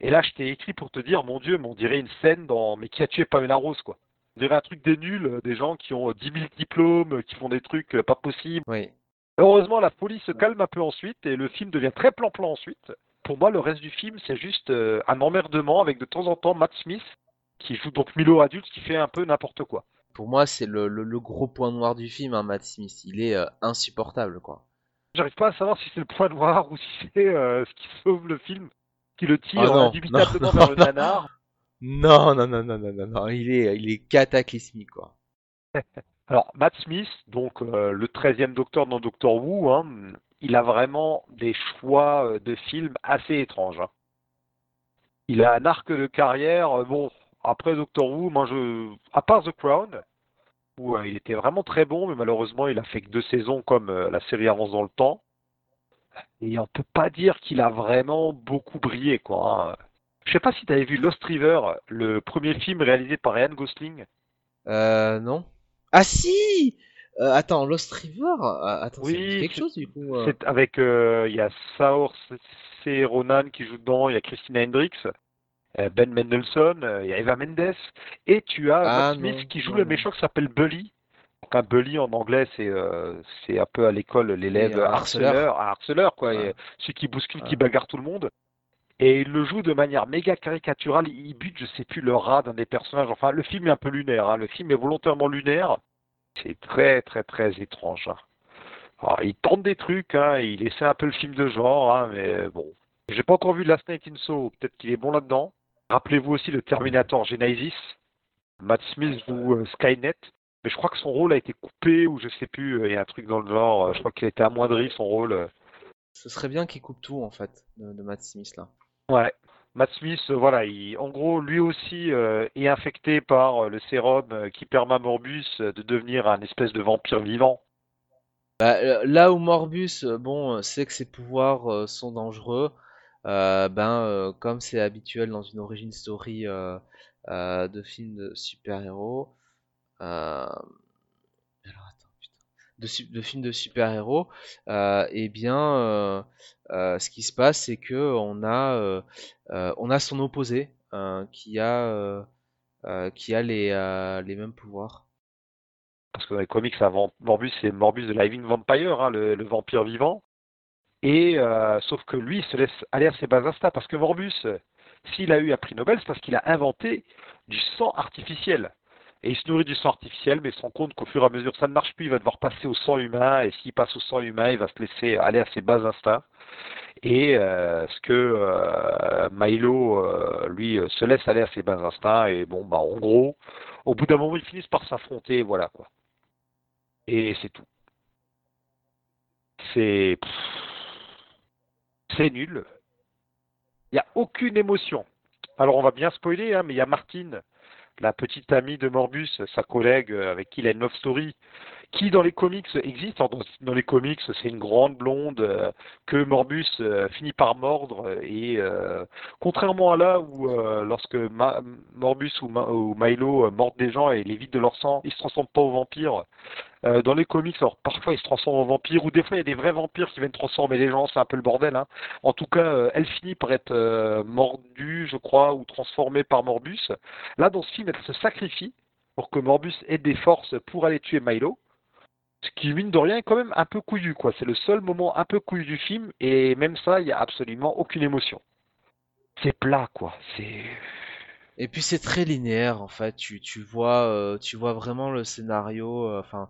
S4: Et là, je t'ai écrit pour te dire, mon Dieu, mais on dirait une scène dans Mais qui a tué Pamela Rose, quoi. On dirait un truc des nuls, euh, des gens qui ont euh, 10 000 diplômes, euh, qui font des trucs euh, pas possibles.
S5: Oui.
S4: Heureusement, la folie se calme un peu ensuite et le film devient très plan-plan ensuite. Pour moi, le reste du film, c'est juste euh, un emmerdement avec de temps en temps Matt Smith, qui joue donc Milo adulte, qui fait un peu n'importe quoi.
S5: Pour moi, c'est le, le, le gros point noir du film, hein, Matt Smith. Il est euh, insupportable, quoi.
S4: J'arrive pas à savoir si c'est le point noir ou si c'est euh, ce qui sauve le film, qui le tire
S5: Ah non,
S4: indubitablement
S5: non,
S4: vers
S5: non,
S4: le nanar.
S5: Non, non, non, non, non, non, non. Il est, il est cataclysmique, quoi.
S4: Alors, Matt Smith, donc euh, le 13e docteur dans Doctor Who, hein, il a vraiment des choix euh, de films assez étranges. hein. Il a un arc de carrière, euh, bon, après Doctor Who, moi je. À part The Crown, où euh, il était vraiment très bon, mais malheureusement il a fait que deux saisons comme euh, la série avance dans le temps. Et on peut pas dire qu'il a vraiment beaucoup brillé, quoi. hein. Je sais pas si tu avais vu Lost River, le premier film réalisé par Ryan Gosling.
S5: Euh, non. Ah si Euh, Attends, Lost River euh, Attends,
S4: Oui,
S5: quelque
S4: c'est-
S5: chose, du coup. euh.
S4: C'est avec, euh, il y a Saoirse Ronan qui joue dedans, il y a Christina Hendricks, Ben Mendelssohn, il y a Eva Mendes, et tu as
S5: Ah,
S4: Matt Smith
S5: non,
S4: qui joue
S5: non,
S4: le
S5: non.
S4: méchant qui s'appelle Bully. Donc un bully en anglais, c'est euh, c'est un peu à l'école l'élève
S5: harceleur.
S4: harceleur, un harceleur quoi,
S5: Ouais.
S4: et celui qui bouscule,
S5: Ouais.
S4: qui bagarre tout le monde. Et il le joue de manière méga caricaturale, il bute, je sais plus, le rat d'un des personnages. Enfin, le film est un peu lunaire, hein. le film est volontairement lunaire. C'est très très très étrange. hein. Alors, il tente des trucs, hein, il essaie un peu le film de genre, hein, mais bon. J'ai pas encore vu Last Night in Soho, peut-être qu'il est bon là-dedans. Rappelez-vous aussi le Terminator Genesis. Matt Smith joue euh, Skynet, mais je crois que son rôle a été coupé ou je sais plus, euh, il y a un truc dans le genre, euh, je crois qu'il a été amoindri son rôle. euh.
S5: Ce serait bien qu'il coupe tout, en fait, de, de Matt Smith, là.
S4: Ouais. Matt Smith, voilà, il, en gros, lui aussi euh, est infecté par le sérum qui permet à Morbus de devenir un espèce de vampire vivant.
S5: Bah, là où Morbus, bon, sait que ses pouvoirs euh, sont dangereux, euh, ben, comme c'est habituel dans une origin story de film de super-héros, putain, de, films de super-héros, euh, eh bien, euh, euh, ce qui se passe, c'est que on a, euh, euh, on a son opposé euh, qui a, euh, euh, qui a les, euh, mêmes pouvoirs.
S4: Parce que dans les comics, Morbus, c'est Morbus de Living Vampire, hein, le, vampire vivant. Et euh, sauf que lui, se laisse aller à ses bas instincts. Parce que Morbus, euh, s'il a eu un prix Nobel, c'est parce qu'il a inventé du sang artificiel. Et il se nourrit du sang artificiel, mais il se rend compte qu'au fur et à mesure, ça ne marche plus. Il va devoir passer au sang humain. Et s'il passe au sang humain, il va se laisser aller à ses bas instincts. Et euh, ce que euh, Milo, euh, lui, euh, se laisse aller à ses bas instincts. Et bon, bah, en gros, au bout d'un moment, ils finissent par s'affronter. Voilà quoi. Et c'est tout. C'est. C'est nul. Il n'y a aucune émotion. Alors on va bien spoiler, hein, mais il y a Martine, la petite amie de Morbus, sa collègue avec qui il a une love story, qui dans les comics existe. Dans, les comics, c'est une grande blonde euh, que Morbus euh, finit par mordre. Et euh, contrairement à là où lorsque Ma- Morbus ou, Ma- ou Milo mordent des gens et les vident de leur sang, ils se transforment pas en vampires. Dans les comics, alors parfois ils se transforment en vampires, ou des fois il y a des vrais vampires qui viennent transformer les gens, c'est un peu le bordel. Hein. En tout cas, elle finit par être mordue, je crois, ou transformée par Morbus. Là, dans ce film, elle se sacrifie pour que Morbus ait des forces pour aller tuer Milo. Ce qui, mine de rien, est quand même un peu couillu, quoi. C'est le seul moment un peu couillu du film, et même ça, il n'y a absolument aucune émotion. C'est plat, quoi. C'est.
S5: Et puis c'est très linéaire en fait. Tu, tu vois, euh, tu vois vraiment le scénario. euh, Enfin,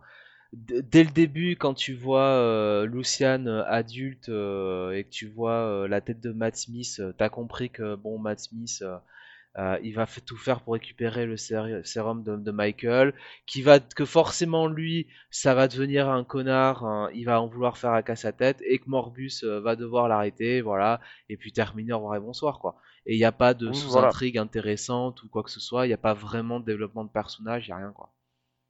S5: dès le début, quand tu vois euh, Luciane euh, adulte et que tu vois la tête de Matt Smith, t'as compris que bon, Matt Smith, euh, il va tout faire pour récupérer le sérum de, de Michael, qui va que forcément lui, ça va devenir un connard, hein, il va en vouloir faire à casse sa tête, et que Morbus euh, va devoir l'arrêter, voilà, et puis terminer au revoir et bonsoir quoi. Et il n'y a pas de sous-intrigue intéressante ou quoi que ce soit, il n'y a pas vraiment de développement de personnage, il n'y a rien quoi.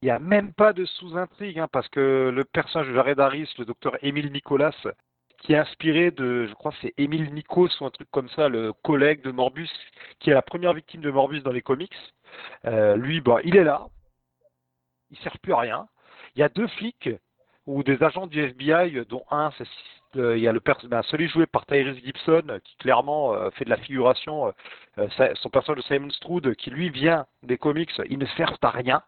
S4: Il n'y a même pas de sous-intrigue, hein, parce que le personnage de Jared Harris, le docteur Émile Nicolas, qui est inspiré de, je crois c'est Émile Nikos ou un truc comme ça, le collègue de Morbus, qui est la première victime de Morbus dans les comics. Euh, lui, bah, il est là, il sert plus à rien. Il y a deux flics ou des agents du FBI, dont un, c'est euh, il y a le ben, celui joué par Tyrese Gibson, qui clairement euh, fait de la figuration. euh, euh, son personnage de Simon Stroud, qui lui vient des comics, ils ne servent à rien.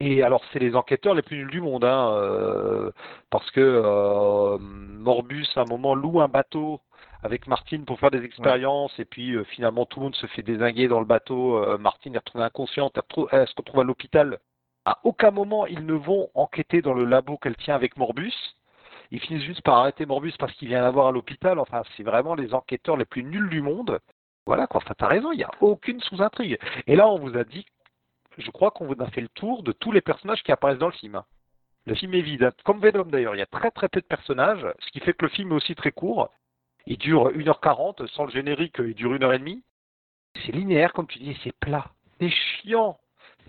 S4: Et alors, c'est les enquêteurs les plus nuls du monde, hein, euh, parce que euh, Morbus, à un moment, loue un bateau avec Martine pour faire des expériences, et puis euh, finalement, tout le monde se fait désinguer dans le bateau. Euh, Martine est retrouvée inconsciente, elle, se retrouve à l'hôpital. À aucun moment, ils ne vont enquêter dans le labo qu'elle tient avec Morbus. Ils finissent juste par arrêter Morbus parce qu'il vient la voir à l'hôpital. Enfin, c'est vraiment les enquêteurs les plus nuls du monde. Voilà, quoi. Enfin, t'as raison, il n'y a aucune sous-intrigue. Et là, on vous a dit je crois qu'on a fait le tour de tous les personnages qui apparaissent dans le film. Le film est vide, hein. comme Venom d'ailleurs, il y a très très peu de personnages, ce qui fait que le film est aussi très court. Il dure 1h40, sans le générique, il dure 1h30. C'est linéaire, comme tu dis, c'est plat, c'est chiant,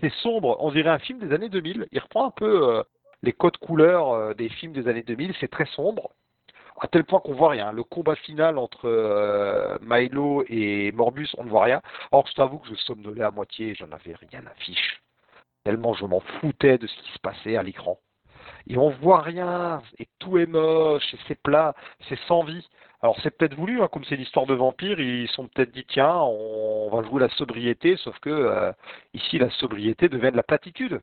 S4: c'est sombre, on dirait un film des années 2000. Il reprend un peu euh, les codes couleurs euh, des films des années 2000, c'est très sombre, à tel point qu'on voit rien. Le combat final entre euh, Milo et Morbus, on ne voit rien. Or, je t'avoue que je somnolais à moitié, j'en avais rien à fiche. Tellement je m'en foutais de ce qui se passait à l'écran. Et on voit rien, et tout est moche, et c'est plat, c'est sans vie. Alors c'est peut-être voulu, hein, comme c'est l'histoire de vampires, ils sont peut-être dit tiens, on va jouer la sobriété, sauf que euh, ici la sobriété devient de la platitude.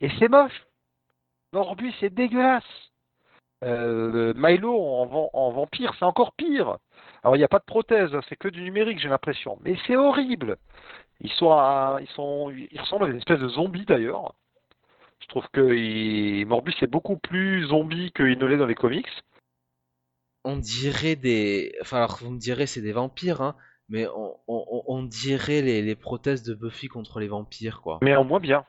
S4: Et c'est moche. Morbus c'est dégueulasse. Euh, Milo en, vampire, c'est encore pire. Alors il n'y a pas de prothèse, c'est que du numérique, j'ai l'impression. Mais c'est horrible. Ils sont, à- ils sont, ils ressemblent à des espèces de zombies d'ailleurs. Je trouve que il- Morbus est beaucoup plus zombie qu'il ne l'est dans les comics.
S5: On dirait des... Enfin alors vous me direz c'est des vampires, hein, mais on, on, on dirait les, les prothèses de Buffy contre les vampires quoi.
S4: Mais en moins bien.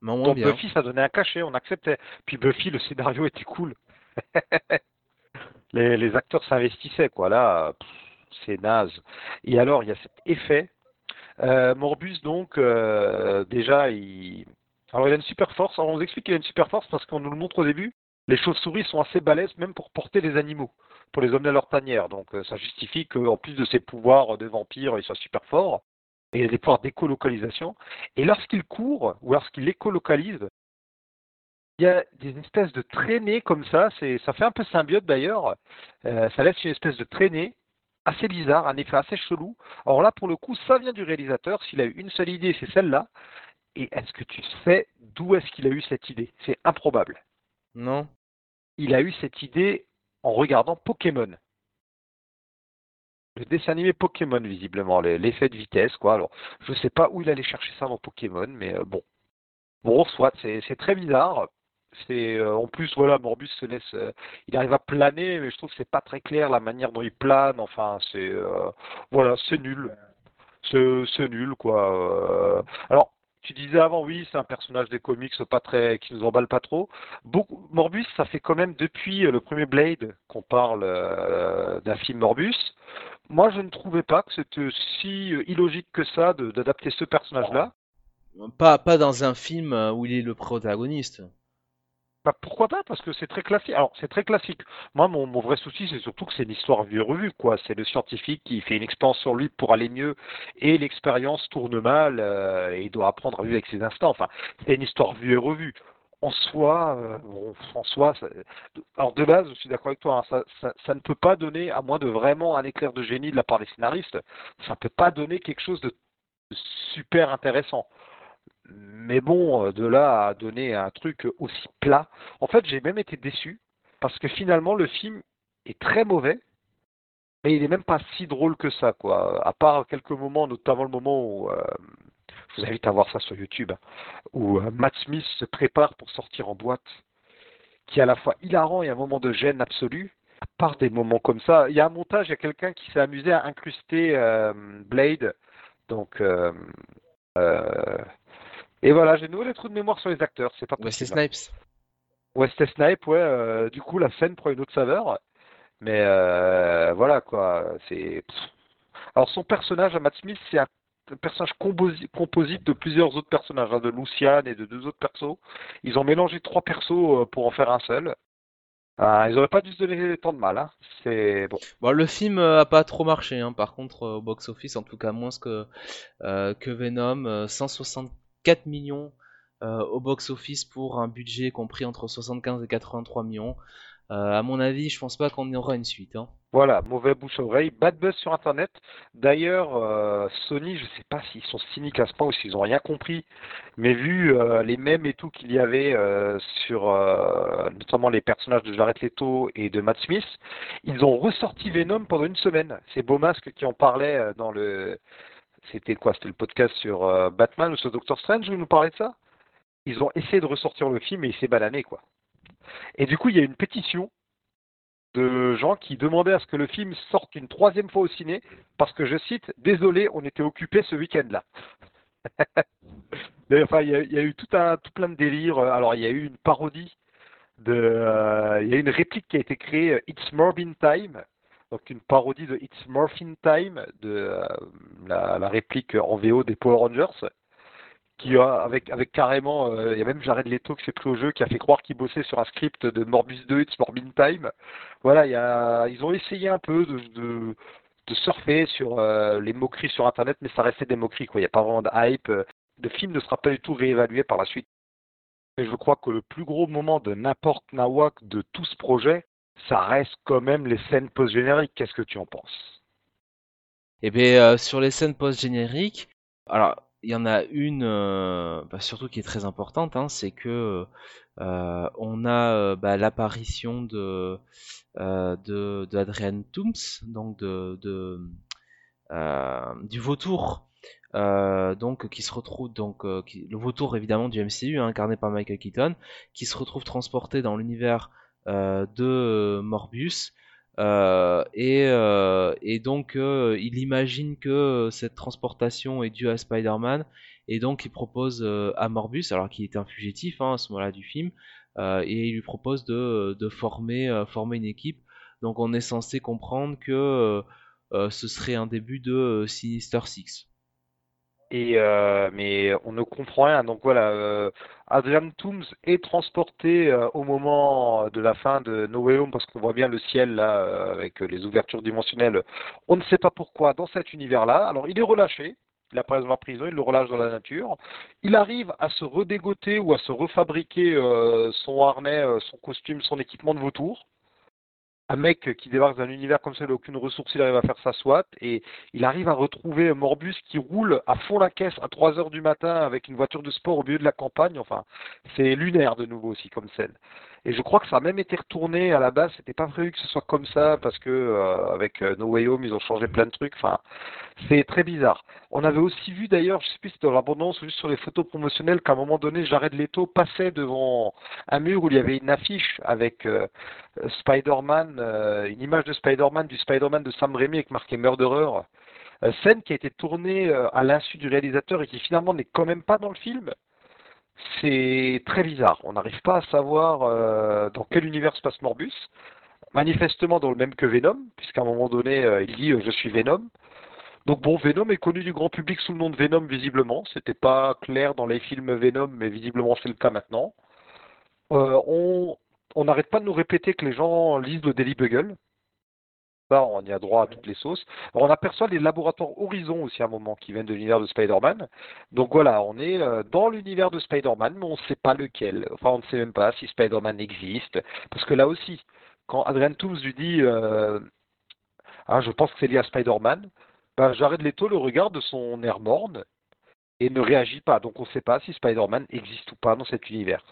S5: Mais en moins
S4: Donc
S5: bien.
S4: Buffy, ça donnait un cachet, on acceptait. Puis Buffy, le scénario était cool. les, acteurs s'investissaient, quoi. Là, c'est naze. Et alors, il y a cet effet. Euh, Morbus, donc, euh, déjà, il... Alors, il a une super force. Alors, on nous explique qu'il a une super force parce qu'on nous le montre au début. Les chauves-souris sont assez balèzes, même pour porter les animaux, pour les emmener à leur tanière. Donc, euh, ça justifie qu'en plus de ses pouvoirs de vampire, il soit super fort. Et des pouvoirs d'écolocalisation. Et lorsqu'il court, ou lorsqu'il écolocalise, il y a des espèces de traînées comme ça, c'est, ça fait un peu symbiote d'ailleurs, Euh, ça laisse une espèce de traînée assez bizarre, un effet assez chelou. Alors là, pour le coup, ça vient du réalisateur, s'il a eu une seule idée, c'est celle-là. Et est-ce que tu sais d'où est-ce qu'il a eu cette idée? C'est improbable.
S5: Non
S4: Il a eu cette idée en regardant Pokémon. Le dessin animé Pokémon, visiblement, le- l'effet de vitesse, quoi. Alors, je sais pas où il allait chercher ça dans Pokémon, mais euh, bon. Bon, soit, c'est très bizarre. C'est euh, en plus, voilà, Morbus se laisse, euh, il arrive à planer, mais je trouve que c'est pas très clair la manière dont il plane. Enfin, c'est, euh, voilà, c'est nul. C'est nul, quoi. Alors, tu disais avant, oui, c'est un personnage des comics pas très, qui nous emballe pas trop. Beaucoup, Morbus, ça fait quand même depuis le premier Blade qu'on parle d'un film Morbus. Moi, je ne trouvais pas que c'était si illogique que ça d'adapter ce personnage-là.
S5: pas, pas dans un film où il est le protagoniste.
S4: Bah, pourquoi pas Parce que c'est très classique. Alors, c'est très classique. Moi, mon, mon vrai souci, c'est surtout que c'est une histoire vue revue, quoi. C'est le scientifique qui fait une expérience sur lui pour aller mieux, et l'expérience tourne mal, euh, et il doit apprendre à vivre avec ses instants. Enfin, c'est une histoire vue et revue. En soi, euh, bon, en soi, ça- alors de base, je suis d'accord avec toi, hein, ça, ça, ne peut pas donner, à moins de vraiment un éclair de génie de la part des scénaristes, ça ne peut pas donner quelque chose de super intéressant. Mais bon, euh, de là à donner un truc aussi plat. En fait, j'ai même été déçu parce que finalement, le film est très mauvais. Mais il est même pas si drôle que ça, quoi. À part quelques moments, notamment le moment où, euh, je vous invite à voir ça sur YouTube, où euh, Matt Smith se prépare pour sortir en boîte, qui est à la fois hilarant et un moment de gêne absolue. À part des moments comme ça, il y a un montage, il y a quelqu'un qui s'est amusé à incruster Blade. Donc, et voilà, j'ai de nouveau des trous de mémoire sur les acteurs, c'est pas possible.
S5: Wesley Snipes.
S4: Wesley Snipes, ouais. Euh, du coup, la scène prend une autre saveur. Mais euh, voilà, quoi. C'est. Alors, son personnage à Matt Smith, c'est un personnage composite de plusieurs autres personnages, hein, de Lucian et de deux autres persos. Ils ont mélangé trois persos euh, pour en faire un seul. Ah, ils auraient pas dû se donner tant de mal. Hein. C'est bon.
S5: Le film a pas trop marché. Hein. Par contre, au box-office, en tout cas moins que que Venom, 160 4 millions euh, au box-office pour un budget compris entre 75 et 83 millions. Euh, à mon avis, je ne pense pas qu'on y aura une suite. Hein.
S4: Voilà, mauvais bouche-oreille, bad buzz sur Internet. D'ailleurs, euh, Sony, je ne sais pas s'ils sont cyniques à ce point ou s'ils ont rien compris, mais vu euh, les mêmes et tout qu'il y avait sur notamment les personnages de Jared Leto et de Matt Smith, ils ont ressorti Venom pendant une semaine. C'est Beaumasque qui en parlait dans le c'était quoi? C'était le podcast sur euh, Batman ou sur Doctor Strange? Où nous parlait de ça? Ils ont essayé de ressortir le film et il s'est banané, quoi. Et du coup, il y a une pétition de gens qui demandaient à ce que le film sorte une troisième fois au ciné parce que, je cite, désolé, on était occupé ce week-end-là. Enfin, il y, a, il y a eu tout un tout plein de délires. Alors, il y a eu une parodie de, euh, il y a une réplique qui a été créée, euh, It's Morbin Time, donc une parodie de It's Morphin Time, de euh, la, réplique en VO des Power Rangers qui a avec avec carrément euh, il y a même Jared Leto qui s'est pris au jeu qui a fait croire qu'il bossait sur un script de Morbus 2 It's Morbin Time. Voilà ils ont essayé un peu de de, surfer sur euh, les moqueries sur internet mais ça restait des moqueries quoi. Il n'y a pas vraiment de hype. Le film ne sera pas du tout réévalué par la suite. Et je crois que le plus gros moment de n'importe nawak de tout ce projet ça reste quand même les scènes post-génériques. Qu'est-ce que tu en penses?
S5: Et bien, sur les scènes post-génériques, alors, il y en a une, euh, bah, surtout qui est très importante, hein, c'est que euh, on a euh, bah, l'apparition de, euh, de, Adrian Toomes, donc de, euh, du vautour, euh, donc qui se retrouve donc euh, qui- le vautour évidemment du MCU, hein, incarné par Michael Keaton, qui se retrouve transporté dans l'univers euh, de Morbius. Euh, et, euh, et donc euh, il imagine que cette transportation est due à Spider-Man et donc il propose euh, à Morbius, alors qu'il était un fugitif hein, à ce moment-là du film, euh, et il lui propose de, de former, euh, former une équipe. Donc on est censé comprendre que euh, euh, ce serait un début de euh, Sinister Six.
S4: Euh, mais on ne comprend rien. Donc voilà, euh, Adrian Toomes est transporté euh, au moment de la fin de No Home parce qu'on voit bien le ciel là avec les ouvertures dimensionnelles. On ne sait pas pourquoi dans cet univers-là. Alors il est relâché. Il apparaît dans la prison, il le relâche dans la nature. Il arrive à se redégoter ou à se refabriquer son harnais, son costume, son équipement de vautour. Un mec qui débarque d'un univers comme ça, il aucune ressource, il arrive à faire sa SWAT et il arrive à retrouver Morbus qui roule à fond la caisse à 3 heures du matin avec une voiture de sport au milieu de la campagne. Enfin, c'est lunaire de nouveau aussi comme scène. Et je crois que ça a même été retourné à la base. C'était pas prévu que ce soit comme ça parce que euh, avec euh, No Way Home ils ont changé plein de trucs. Enfin, c'est très bizarre. On avait aussi vu d'ailleurs, je sais plus si c'était dans l'abondance ou juste sur les photos promotionnelles, qu'à un moment donné, Jared Leto passait devant un mur où il y avait une affiche avec euh, Spider-Man, euh, une image de Spider-Man, du Spider-Man de Sam Raimi avec marqué Murderer. Euh, scène qui a été tournée à l'insu du réalisateur et qui finalement n'est quand même pas dans le film. C'est très bizarre. On n'arrive pas à savoir euh, dans quel univers se passe Morbus. Manifestement dans le même que Venom, puisqu'à un moment donné, euh, il dit euh, je suis Venom. Donc bon, Venom est connu du grand public sous le nom de Venom visiblement. C'était pas clair dans les films Venom, mais visiblement c'est le cas maintenant. On on n'arrête pas de nous répéter que les gens lisent le Daily Bugle. On y a droit à toutes les sauces. On aperçoit les laboratoires Horizon aussi à un moment qui viennent de l'univers de Spider-Man. Donc voilà, on est euh, dans l'univers de Spider-Man, mais on ne sait pas lequel. Enfin, on ne sait même pas si Spider-Man existe. Parce que là aussi, quand Adrian Toomes lui dit euh, ah, je pense que c'est lié à Spider-Man, ben, Jared Leto le regarde de son air morne et ne réagit pas. Donc on ne sait pas si Spider-Man existe ou pas dans cet univers.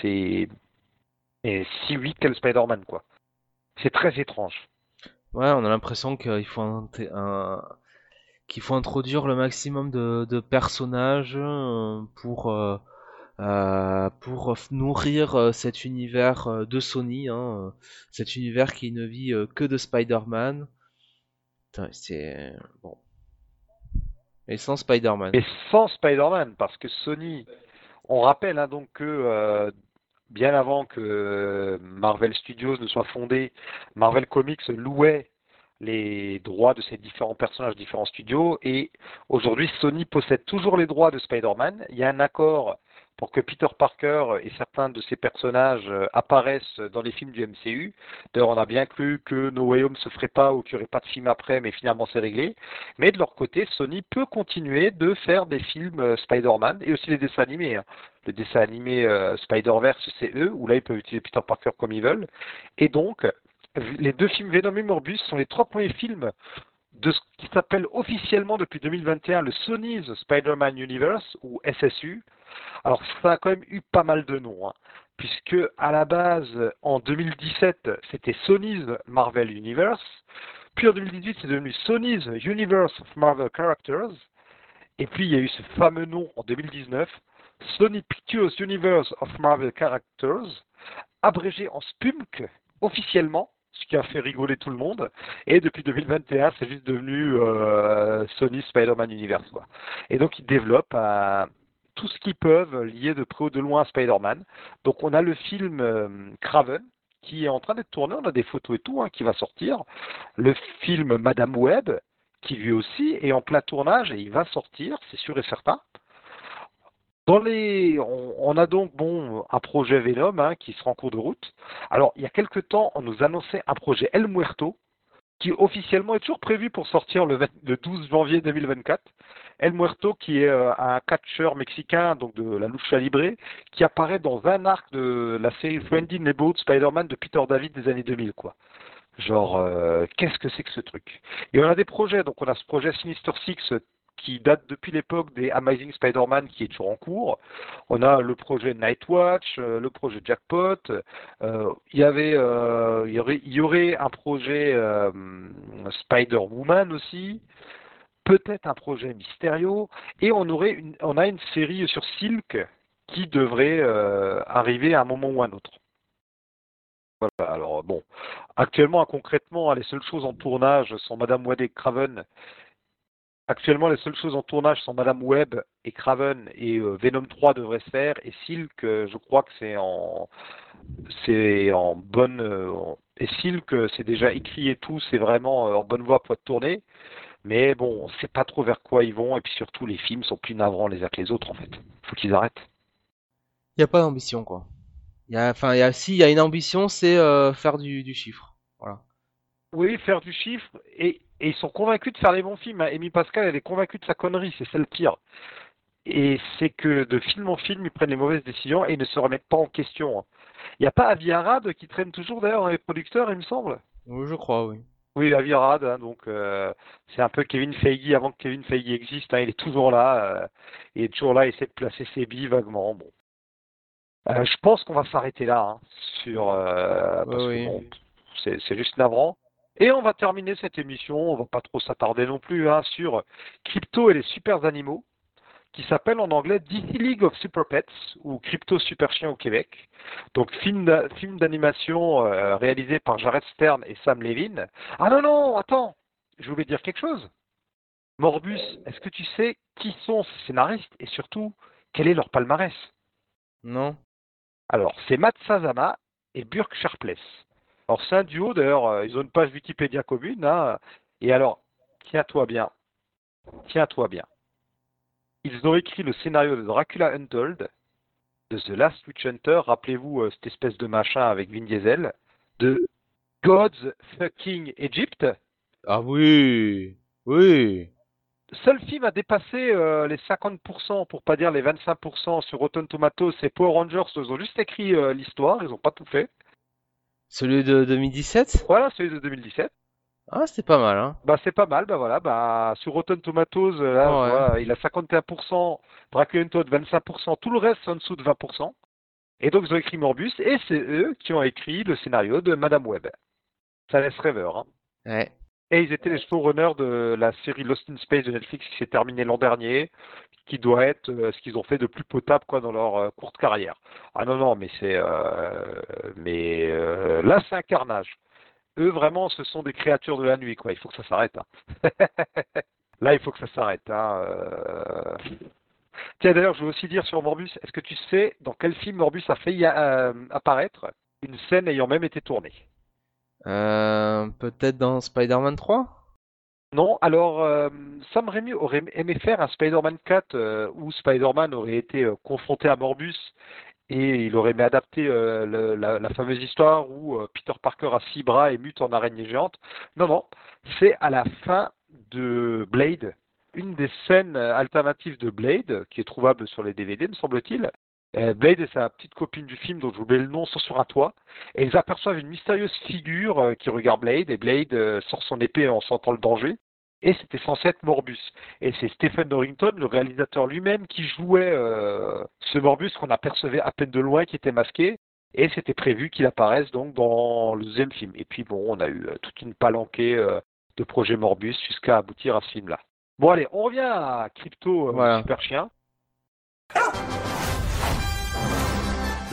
S4: C'est. Et si oui, quel Spider-Man, quoi. C'est très étrange.
S5: Ouais, on a l'impression qu'il faut introduire le maximum de, personnages euh, pour euh, euh, pour nourrir cet univers de Sony, hein, cet univers qui ne vit que de Spider-Man. C'est. Et sans Spider-Man.
S4: Et sans Spider-Man, parce que Sony, on rappelle hein, donc que bien avant que Marvel Studios ne soit fondé, Marvel Comics louait les droits de ces différents personnages, différents studios, et aujourd'hui Sony possède toujours les droits de Spider-Man. Il y a un accord pour que Peter Parker et certains de ses personnages euh, apparaissent dans les films du MCU. D'ailleurs, on a bien cru que No Way Home se ferait pas ou qu'il n'y aurait pas de film après, mais finalement c'est réglé. Mais de leur côté, Sony peut continuer de faire des films euh, Spider-Man et aussi les dessins animés. hein. Le dessin animé euh, Spider-Verse, c'est eux, où là ils peuvent utiliser Peter Parker comme ils veulent. Et donc, les deux films Venom et Morbus sont les trois premiers films de ce qui s'appelle officiellement depuis 2021 le Sony's Spider-Man Universe, ou SSU. Alors ça a quand même eu pas mal de noms, hein, puisque à la base, en 2017, c'était Sony's Marvel Universe, puis en 2018, c'est devenu Sony's Universe of Marvel Characters, et puis il y a eu ce fameux nom en 2019, Sony Pictures Universe of Marvel Characters, abrégé en SPUMC officiellement, ce qui a fait rigoler tout le monde. Et depuis 2021, c'est juste devenu euh, Sony Spider-Man Universe. Et donc ils développent euh, tout ce qu'ils peuvent lié de près ou de loin à Spider-Man. Donc on a le film euh, Craven qui est en train d'être tourné, on a des photos et tout hein, qui va sortir. Le film Madame Web qui lui aussi est en plein tournage et il va sortir, c'est sûr et certain. On, a donc bon un projet Venom hein, qui sera en cours de route. Alors il y a quelque temps, on nous annonçait un projet El Muerto qui officiellement est toujours prévu pour sortir le, 20 le 12 janvier 2024. El Muerto qui est euh, un catcheur mexicain donc de la lucha libre qui apparaît dans un arc de la série Friendly Neighborhood Spider-Man de Peter David des années 2000 quoi. Genre euh, qu'est-ce que c'est que ce truc? Et on a des projets donc on a ce projet Sinister Six qui date depuis l'époque des Amazing Spider-Man qui est toujours en cours. On a le projet Nightwatch, euh, le projet Jackpot. Euh, il y euh, y aurait, un projet Spider-Woman aussi. Peut-être un projet Mysterio. Et on aurait, on a une série sur Silk qui devrait arriver à un moment ou à un autre. Voilà, alors bon, actuellement, concrètement, les seules choses en tournage sont Madame Wade et Craven Actuellement, les seules choses en tournage sont Madame Web et Craven et euh, Venom 3 devrait se faire et Silk, euh, je crois que c'est en c'est en bonne euh, et Silk c'est déjà écrit et tout, c'est vraiment en bonne voie pour être tourné. Mais bon, on sait pas trop vers quoi ils vont et puis surtout les films sont plus navrants les uns que les autres en fait. Faut qu'ils arrêtent.
S5: Il y a pas d'ambition quoi. Il y a, enfin, il y a, si, il y a une ambition, c'est euh, faire du, du chiffre. Voilà.
S4: Oui, faire du chiffre et et ils sont convaincus de faire les bons films. Amy Pascal, elle est convaincue de sa connerie, c'est ça le pire. Et c'est que de film en film, ils prennent les mauvaises décisions et ils ne se remettent pas en question. Il n'y a pas Avi Arad qui traîne toujours d'ailleurs dans les producteurs, il me semble
S5: Oui, je crois, oui.
S4: Oui, Avi Arad, hein, donc euh, c'est un peu Kevin Feige avant que Kevin Feige existe. Hein, il est toujours là, euh, il est toujours là, il essaie de placer ses billes vaguement. Bon. Euh, je pense qu'on va s'arrêter là hein, sur parce
S5: oui.
S4: que bon, c'est c'est juste navrant. Et on va terminer cette émission, on va pas trop s'attarder non plus, hein, sur Crypto et les super animaux, qui s'appelle en anglais DC League of Super Pets, ou Crypto Super Chien au Québec. Donc film d'a- film d'animation euh, réalisé par Jared Stern et Sam Levin. Ah non, non, attends, je voulais dire quelque chose. Morbus, est-ce que tu sais qui sont ces scénaristes et surtout, quel est leur palmarès?
S5: Non
S4: Alors, c'est Matt Sazama et Burke Sharpless. Alors, c'est un duo, d'ailleurs, euh, ils ont une page Wikipédia commune. Hein, et alors, tiens-toi bien. Tiens-toi bien. Ils ont écrit le scénario de Dracula Untold, de The Last Witch Hunter, rappelez-vous euh, cette espèce de machin avec Vin Diesel, de God's Fucking Egypt.
S5: Ah oui Oui
S4: Seul film à dépasser euh, les 50%, pour pas dire les 25% sur Rotten Tomatoes, c'est Power Rangers. Ils ont juste écrit euh, l'histoire, ils n'ont pas tout fait.
S5: Celui de 2017
S4: Voilà, celui de 2017.
S5: Ah, c'était pas mal, hein.
S4: Bah c'est pas mal, bah voilà, bah sur Rotten Tomatoes, euh, là,
S5: Ouais.
S4: voilà, il a 51%, Dracula Untold 25%, tout le reste c'est en dessous de 20%. Et donc ils ont écrit Morbus, et c'est eux qui ont écrit le scénario de Madame Web. Ça laisse rêveur, hein.
S5: Ouais.
S4: Et ils étaient les showrunners de la série Lost in Space de Netflix qui s'est terminée l'an dernier, qui doit être euh, ce qu'ils ont fait de plus potable quoi dans leur euh, courte carrière. Ah non non, mais c'est euh, mais euh, là c'est un carnage. Eux vraiment, ce sont des créatures de la nuit quoi. Il faut que ça s'arrête. hein. là, il faut que ça s'arrête. Hein. euh. Tiens d'ailleurs, je veux aussi dire sur Morbus. Est-ce que tu sais dans quel film Morbus a failli apparaître une scène ayant même été tournée?
S5: Euh, Peut-être dans Spider-Man 3
S4: Non, alors euh, Sam Raimi aurait aimé faire un Spider-Man 4 euh, où Spider-Man aurait été euh, confronté à Morbus et il aurait aimé adapter euh, la, la fameuse histoire où euh, Peter Parker a six bras et mute en araignée géante. Non, non, c'est à la fin de Blade, une des scènes euh, alternatives de Blade qui est trouvable sur les DVD, me semble-t-il. Euh, Blade et sa petite copine du film, dont je oublie le nom, sont sur un toit et ils aperçoivent une mystérieuse figure euh, qui regarde Blade et Blade euh, sort son épée en sentant le danger et c'était censé être Morbus. Et c'est Stephen Dorrington, le réalisateur lui-même, qui jouait euh, ce Morbus qu'on apercevait à peine de loin, qui était masqué. Et c'était prévu qu'il apparaisse donc dans le deuxième film. Et puis bon, on a eu euh, toute une palanquée euh, de projets Morbus jusqu'à aboutir à ce film-là. Bon allez, on revient à Crypto euh,
S5: Voilà.
S4: Super Chien.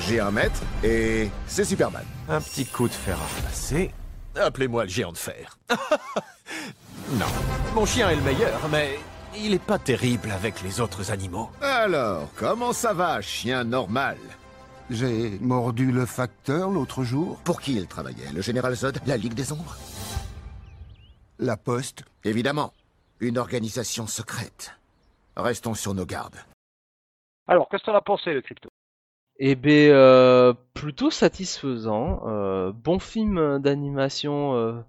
S6: J'ai un maître et c'est Superman.
S1: Un petit coup de fer à repasser.
S6: Appelez-moi le géant de fer. non, mon chien est le meilleur, mais il est pas terrible avec les autres animaux. Alors, comment ça va, chien normal?
S7: J'ai mordu le facteur l'autre jour.
S6: Pour qui il travaillait? Le général Zod? La Ligue des Ombres?
S7: La poste.
S6: Évidemment, une organisation secrète. Restons sur nos gardes.
S4: Alors, qu'est-ce que t'en as pensé, le Crypto?
S5: Eh ben, euh, plutôt satisfaisant. Euh, bon film d'animation euh,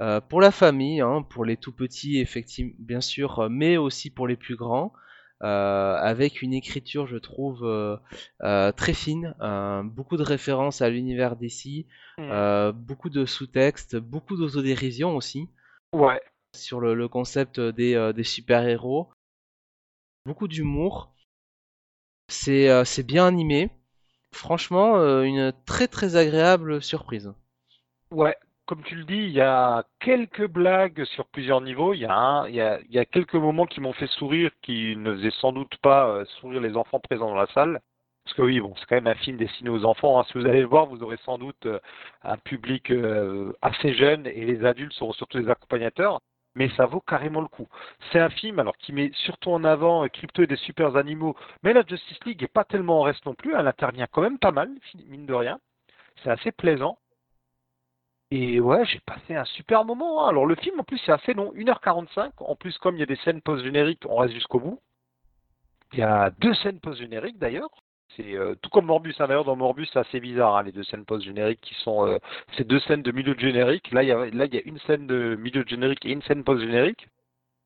S5: euh, pour la famille, hein, pour les tout petits, effectivement, bien sûr, euh, mais aussi pour les plus grands. euh, avec une écriture, je trouve, très fine, euh, beaucoup de références à l'univers d'ici, euh, beaucoup de sous-textes, beaucoup d'autodérision aussi
S4: Ouais.
S5: sur le, le concept des, euh, des super-héros. Beaucoup d'humour. C'est euh, c'est bien animé. Franchement, euh, une très très agréable surprise.
S4: Ouais, comme tu le dis, il y a quelques blagues sur plusieurs niveaux. Il y a, un, il y a, quelques moments qui m'ont fait sourire, qui ne faisaient sans doute pas euh, sourire les enfants présents dans la salle. Parce que oui, bon, c'est quand même un film destiné aux enfants. hein. Si vous allez le voir, vous aurez sans doute euh, un public assez jeune et les adultes seront surtout les accompagnateurs. Mais ça vaut carrément le coup. C'est un film alors qui met surtout en avant euh, Crypto et des super animaux, mais la Justice League est pas tellement en reste non plus. Elle intervient quand même pas mal, mine de rien. C'est assez plaisant. Et ouais, j'ai passé un super moment. hein. Alors le film en plus c'est assez long, 1h45. En plus comme il y a des scènes post-génériques, on reste jusqu'au bout. Il y a deux scènes post-génériques d'ailleurs. C'est euh, tout comme Morbus. hein. D'ailleurs dans Morbus c'est assez bizarre hein, les deux scènes post-génériques qui sont euh, ces deux scènes de milieu de générique. Là il y a y a une scène de milieu de générique et une scène post-générique.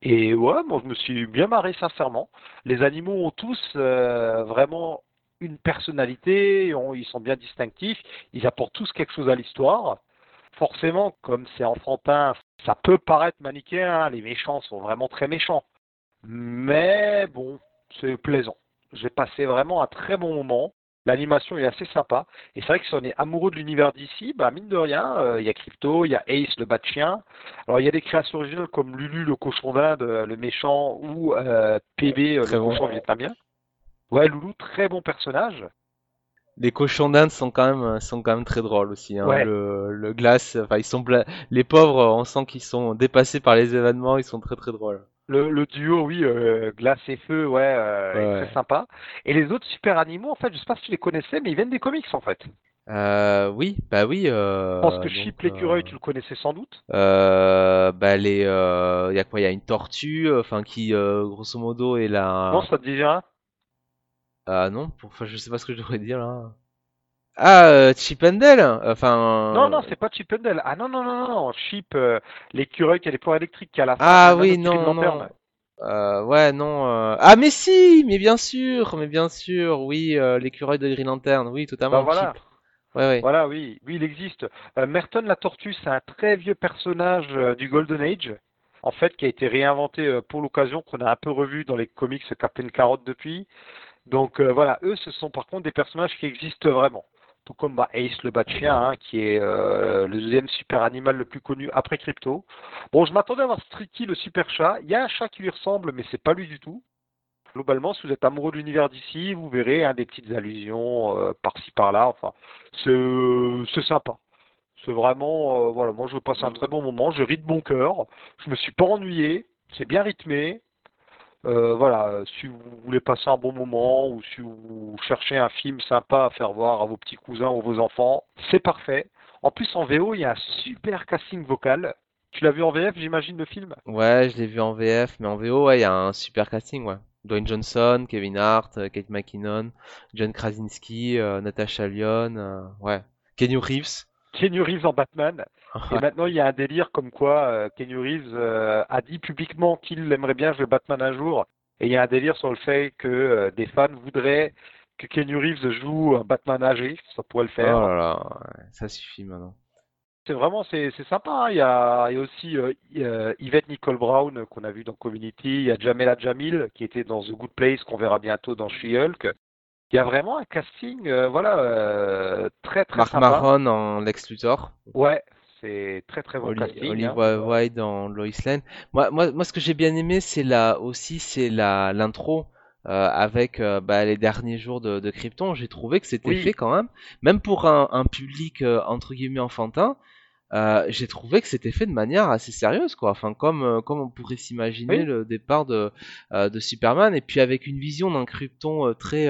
S4: Et ouais, moi je me suis bien marré sincèrement. Les animaux ont tous euh, vraiment une personnalité, ils sont bien distinctifs, ils apportent tous quelque chose à l'histoire forcément, comme c'est enfantin, ça peut paraître manichéen, hein, les méchants sont vraiment très méchants. Mais bon, c'est plaisant. J'ai passé vraiment un très bon moment. L'animation est assez sympa. Et c'est vrai que si on est amoureux de l'univers d'ici, bah mine de rien, euh, il y a Crypto, il y a Ace, le bat de chien. Alors il y a des créations originales comme Lulu, le cochon d'Inde, euh, le méchant, ou euh, PB, euh,
S5: Très
S4: le
S5: bon.
S4: cochon vietnamien. Ouais, Loulou, très bon personnage.
S5: Les cochons d'Inde sont quand même sont quand même très drôles aussi. Hein.
S4: Ouais.
S5: Le, le glace, enfin ils sont bla- les pauvres, on sent qu'ils sont dépassés par les événements, ils sont très très drôles.
S4: Le, le duo, oui, euh, glace et feu, ouais, euh,
S5: Ouais,
S4: est
S5: ouais.
S4: très sympa. Et les autres super animaux, en fait, je sais pas si tu les connaissais, mais ils viennent des comics, en fait.
S5: Euh, oui, bah oui. Euh,
S4: Je pense que Chip l'écureuil,
S5: euh,
S4: tu le connaissais sans doute.
S5: Euh, bah les, euh, y a quoi? Y a une tortue, enfin qui, grosso modo, est la.
S4: Non, ça te dit rien?
S5: Ah non, pour- enfin je sais pas ce que je devrais dire là. Ah, euh, Chip Dale, enfin.
S4: Non, non, c'est pas Chip Dale. Ah non, non, non, non, Chip, euh, l'écureuil qui a les points électriques, qui a la
S5: Ah oui, non, non. Euh, ouais, non. euh, Ah mais si, mais bien sûr, mais bien sûr, oui, euh, l'écureuil de Green Lantern, oui, totalement.
S4: Bah voilà.
S5: Chip. Ouais, ouais.
S4: Voilà, oui, oui, il existe. Euh, Merton la tortue, c'est un très vieux personnage euh, du Golden Age, en fait, qui a été réinventé euh, pour l'occasion, qu'on a un peu revu dans les comics Captain Carotte depuis. Donc euh, voilà, eux, ce sont par contre des personnages qui existent vraiment. Tout comme bah, Ace le bat de chien, hein, qui est euh, le deuxième super animal le plus connu après Crypto. Bon, je m'attendais à voir Streaky le super chat. Il y a un chat qui lui ressemble, mais c'est pas lui du tout. Globalement, si vous êtes amoureux de l'univers d'ici, vous verrez hein, des petites allusions euh, par-ci par-là. Enfin, c'est sympa. C'est vraiment, euh, voilà, moi je passe un très bon moment. Je ris de bon cœur. Je me suis pas ennuyé. C'est bien rythmé. Euh, voilà, si vous voulez passer un bon moment ou si vous cherchez un film sympa à faire voir à vos petits cousins ou vos enfants, c'est parfait. En plus, en VO, il y a un super casting vocal. Tu l'as vu en VF, j'imagine, le film?
S5: Ouais, je l'ai vu en VF, mais en VO, il y a un super casting, ouais. Dwayne Johnson, Kevin Hart, euh, Kate McKinnon, John Krasinski, euh, Natasha Lyon, ouais. Kenny Reeves.
S4: Kenny Reeves en Batman. Et maintenant, il y a un délire comme quoi euh, Kenny Reeves euh, a dit publiquement qu'il aimerait bien jouer Batman un jour. Et il y a un délire sur le fait que euh, des fans voudraient que Kenny Reeves joue un Batman âgé. Ça pourrait le faire.
S5: Oh là là, ça suffit maintenant.
S4: C'est vraiment c'est sympa. Hein. Il, y a, il, y a, aussi Yvette Nicole Brown qu'on a vu dans Community. Il y a Jamela Jamil qui était dans The Good Place qu'on verra bientôt dans She-Hulk. Il y a vraiment un casting, voilà, très très
S5: Mark
S4: sympa.
S5: Maron en Lex Luthor.
S4: Ouais, c'est très très bon casting.
S5: Olivia hein. Wilde dans Lois Lane. Moi, moi, moi, ce que j'ai bien aimé, c'est la aussi, c'est la l'intro. Euh, avec euh, bah, les derniers jours de, de Krypton, j'ai trouvé que c'était fait quand même, même pour un, un public euh, entre guillemets enfantin, euh, j'ai trouvé que c'était fait de manière assez sérieuse, quoi. Enfin, comme euh, comme on pourrait s'imaginer le départ de euh, de Superman, et puis avec une vision d'un Krypton très